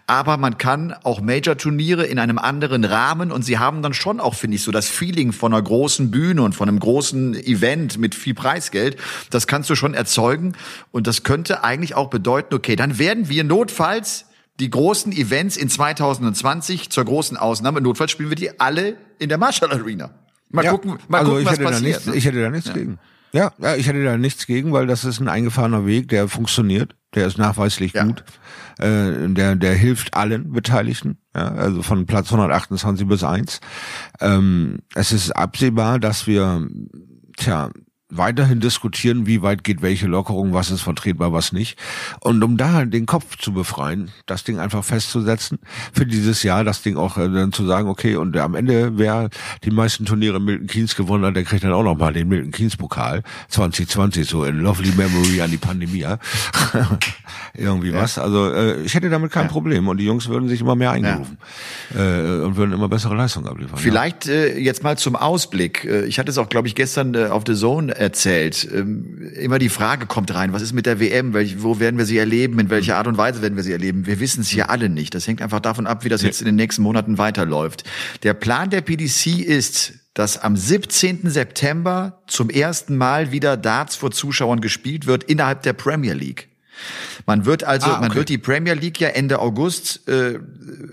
Aber man kann auch Major-Turniere in einem anderen Rahmen und sie haben dann schon auch, finde ich, so das Feeling von einer großen Bühne und von einem großen Event mit viel Preisgeld. Das kannst du schon erzeugen. Und das könnte eigentlich auch bedeuten, okay, dann werden wir notfalls die großen Events in 2020 zur großen Ausnahme. Notfalls spielen wir die alle in der Marshall Arena. Mal ja, gucken, mal also gucken, was passiert. Nichts, ne? Ich hätte da nichts ja. gegen. Ja, ja, ich hätte da nichts gegen, weil das ist ein eingefahrener Weg, der funktioniert, der ist nachweislich ja. gut, äh, der, der hilft allen Beteiligten, ja, also von Platz 128 bis 1. Ähm, es ist absehbar, dass wir, tja, weiterhin diskutieren, wie weit geht welche Lockerung, was ist vertretbar, was nicht. Und um da den Kopf zu befreien, das Ding einfach festzusetzen für dieses Jahr, das Ding auch äh, dann zu sagen, okay, und am Ende, wer die meisten Turniere Milton Keynes gewonnen hat, der kriegt dann auch nochmal den Milton Keynes Pokal 2020, so in lovely memory an die Pandemie. Irgendwie ja. was. Also äh, ich hätte damit kein ja. Problem und die Jungs würden sich immer mehr eingerufen ja. äh, und würden immer bessere Leistungen abliefern. Vielleicht äh, jetzt mal zum Ausblick. Äh, ich hatte es auch, glaube ich, gestern äh, auf The Zone erzählt. Ähm, immer die Frage kommt rein, was ist mit der WM? Wo werden wir sie erleben? In welcher Art und Weise werden wir sie erleben? Wir wissen es ja alle nicht. Das hängt einfach davon ab, wie das jetzt in den nächsten Monaten weiterläuft. Der Plan der PDC ist, dass am 17. September zum ersten Mal wieder Darts vor Zuschauern gespielt wird innerhalb der Premier League. Man wird also, ah, okay. man wird die Premier League ja Ende August äh,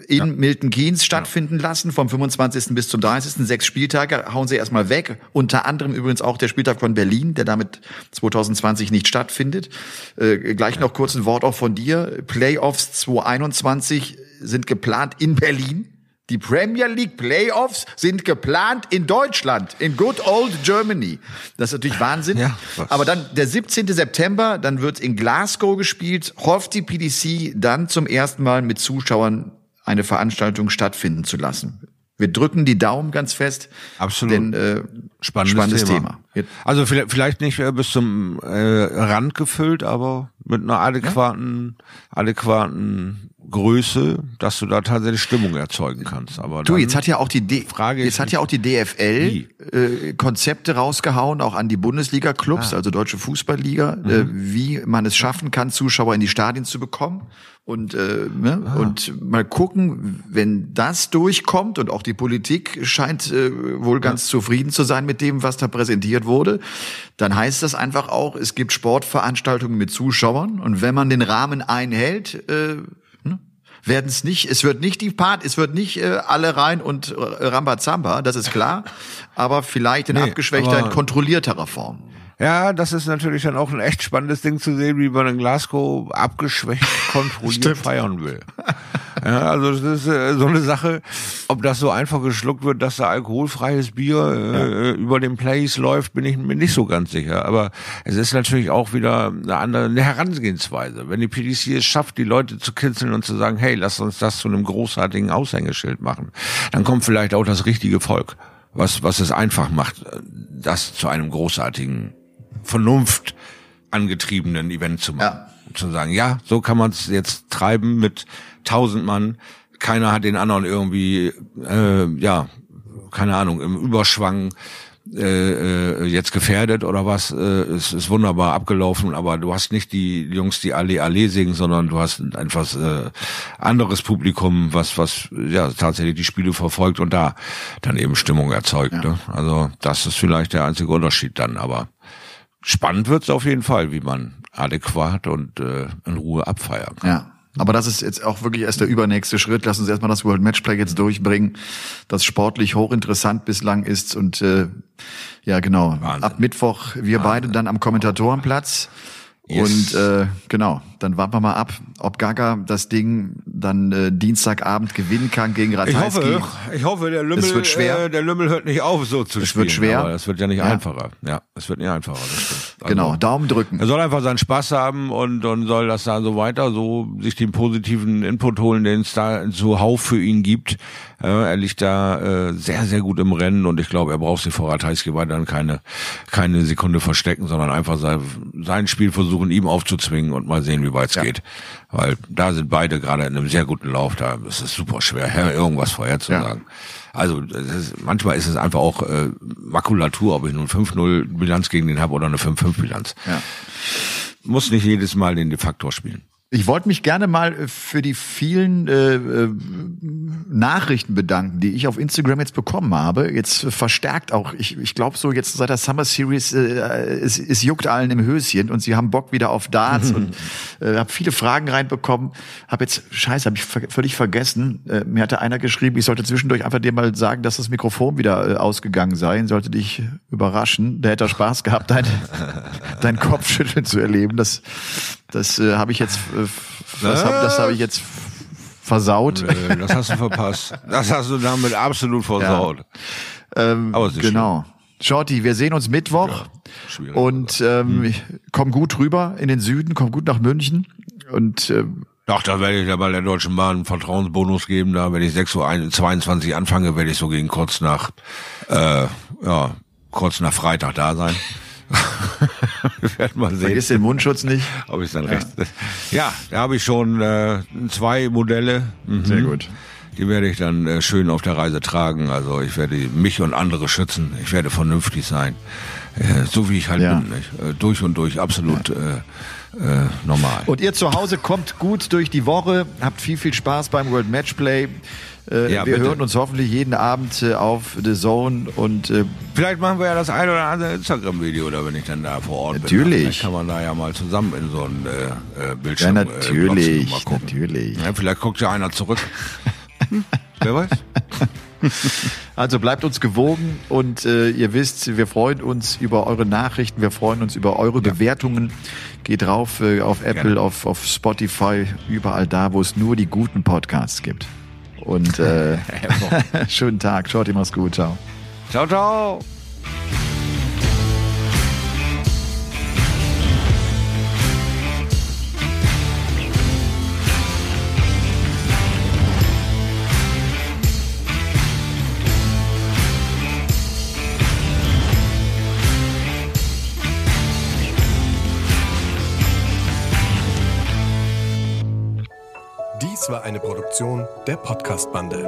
in ja. Milton Keynes stattfinden ja. lassen, vom 25. bis zum 30. Sechs Spieltage hauen sie erstmal weg. Unter anderem übrigens auch der Spieltag von Berlin, der damit 2020 nicht stattfindet. Äh, gleich ja. noch kurz ein Wort auch von dir. Playoffs 2021 sind geplant in Berlin. Die Premier League Playoffs sind geplant in Deutschland, in good old Germany. Das ist natürlich Wahnsinn. Ja, Aber dann der 17. September, dann wird in Glasgow gespielt, hofft die PDC dann zum ersten Mal mit Zuschauern eine Veranstaltung stattfinden zu lassen. Wir drücken die Daumen ganz fest. Absolut. Denn äh, spannendes, spannendes Thema. Thema. Also vielleicht nicht äh, bis zum äh, Rand gefüllt, aber mit einer adäquaten, ja? adäquaten Größe, dass du da tatsächlich Stimmung erzeugen kannst. Aber du, jetzt hat ja auch die D Frage jetzt hat ja auch die DFL äh, Konzepte rausgehauen, auch an die Bundesliga-Clubs, ah. also Deutsche Fußballliga, mhm. äh, wie man es schaffen kann, Zuschauer in die Stadien zu bekommen. Und, äh, ne? Ah. und mal gucken, wenn das durchkommt und auch die Politik scheint äh, wohl ganz ja. zufrieden zu sein mit dem, was da präsentiert wurde, dann heißt das einfach auch, es gibt Sportveranstaltungen mit Zuschauern und wenn man den Rahmen einhält, äh, werden es nicht, es wird nicht die Part, es wird nicht äh, alle rein und äh, Rambazamba, das ist klar, aber vielleicht in nee, abgeschwächter, in kontrollierterer Form. Ja, das ist natürlich dann auch ein echt spannendes Ding zu sehen, wie man in Glasgow abgeschwächt kontrolliert feiern will. Ja, also das ist äh, so eine Sache, ob das so einfach geschluckt wird, dass da alkoholfreies Bier äh, ja. über den Place läuft, bin ich mir nicht so ganz sicher. Aber es ist natürlich auch wieder eine andere eine Herangehensweise. Wenn die PDC es schafft, die Leute zu kitzeln und zu sagen, hey, lass uns das zu einem großartigen Aushängeschild machen, dann kommt vielleicht auch das richtige Volk, was, was es einfach macht, das zu einem großartigen Vernunft angetriebenen Event zu machen. Ja. Zu sagen, ja, so kann man es jetzt treiben mit tausend Mann. Keiner hat den anderen irgendwie, äh, ja, keine Ahnung, im Überschwang äh, äh, jetzt gefährdet oder was. Äh, es ist wunderbar abgelaufen, aber du hast nicht die Jungs, die alle alle singen, sondern du hast ein etwas äh, anderes Publikum, was was ja tatsächlich die Spiele verfolgt und da dann eben Stimmung erzeugt. Ja. Ne? Also das ist vielleicht der einzige Unterschied dann, aber spannend wird's auf jeden Fall, wie man adäquat und äh, in Ruhe abfeiern kann. Ja. Aber das ist jetzt auch wirklich erst der übernächste Schritt. Lass uns erstmal das World Matchplay jetzt durchbringen, das sportlich hochinteressant bislang ist. Und äh, ja, genau. Wahnsinn. Ab Mittwoch wir Wahnsinn. beide dann am Kommentatorenplatz. Yes. Und äh, genau, dann warten wir mal ab, ob Gaga das Ding dann äh, Dienstagabend gewinnen kann gegen Ratajski. Ich hoffe, ich hoffe, der Lümmel, wird schwer. Äh, der Lümmel hört nicht auf, so zu es spielen. Es wird schwer. Aber es wird ja nicht ja. einfacher. Ja, es wird nicht einfacher. Also, genau, Daumen drücken. Er soll einfach seinen Spaß haben und, und soll das da so weiter, so sich den positiven Input holen, den es da zuhauf für ihn gibt. Ja, er liegt da äh, sehr, sehr gut im Rennen und ich glaube, er braucht sich vor Ratajski weiter keine, keine Sekunde verstecken, sondern einfach sein, sein Spiel versuchen, ihm aufzuzwingen und mal sehen, wie weit es ja. geht. Weil da sind beide gerade in einem sehr guten Lauf, da ist es super schwer, irgendwas vorherzusagen. Ja. Also ist, manchmal ist es einfach auch äh, Makulatur, ob ich nun 5-0 Bilanz gegen den habe oder eine 5-5 Bilanz. Ja. Muss nicht jedes Mal den De facto spielen. Ich wollte mich gerne mal äh, für die vielen äh, äh, Nachrichten bedanken, die ich auf Instagram jetzt bekommen habe. Jetzt verstärkt auch, ich, ich glaube so jetzt seit der Summer Series, äh, es, es juckt allen im Höschen und sie haben Bock wieder auf Darts und äh, habe viele Fragen reinbekommen. Habe jetzt, scheiße, habe ich ver völlig vergessen. Äh, mir hatte einer geschrieben, ich sollte zwischendurch einfach dir mal sagen, dass das Mikrofon wieder äh, ausgegangen sei. Sollte dich überraschen. Der hätte Spaß gehabt, dein, dein Kopfschütteln zu erleben. Das das äh, habe ich jetzt, das habe das hab ich jetzt versaut. Nee, das hast du verpasst. Das hast du damit absolut versaut. Ja. Ähm, Aber genau. Shorty, wir sehen uns Mittwoch schwierig. und ähm, komm gut rüber in den Süden, komm gut nach München und äh, Ach, da werde ich ja bei der Deutschen Bahn einen Vertrauensbonus geben. Da, wenn ich 6.22 Uhr anfange, werde ich so gegen kurz nach, äh, ja, kurz nach Freitag da sein. Wir werden mal sehen, vergiss den Mundschutz nicht. ob ich dann recht. Ja, da habe ich schon äh, zwei Modelle. Mhm. Sehr gut. Die werde ich dann äh, schön auf der Reise tragen. Also ich werde mich und andere schützen. Ich werde vernünftig sein. Äh, so wie ich halt Ja. bin. Äh, durch und durch absolut äh, äh, normal. Und ihr zu Hause kommt gut durch die Woche, habt viel, viel Spaß beim World Matchplay. Äh, Ja, wir bitte. hören uns hoffentlich jeden Abend äh, auf The Zone und äh, Vielleicht machen wir ja das ein oder andere Instagram-Video, da wenn ich dann da vor Ort Natürlich. bin. Vielleicht kann man da ja mal zusammen in so ein äh, äh, ja, Bildschirm äh, natürlich, glotzen und mal gucken. natürlich. Ja, vielleicht guckt ja einer zurück. Hm, Wer weiß? Also bleibt uns gewogen und äh, ihr wisst, wir freuen uns über eure Nachrichten, wir freuen uns über eure Bewertungen. Geht drauf äh, auf Apple, Gerne. auf, auf Spotify, überall da, wo es nur die guten Podcasts gibt. Und äh, schönen Tag, schaut mach's gut, ciao. Ciao, ciao. Dies war eine Produktion der Podcast-Bande.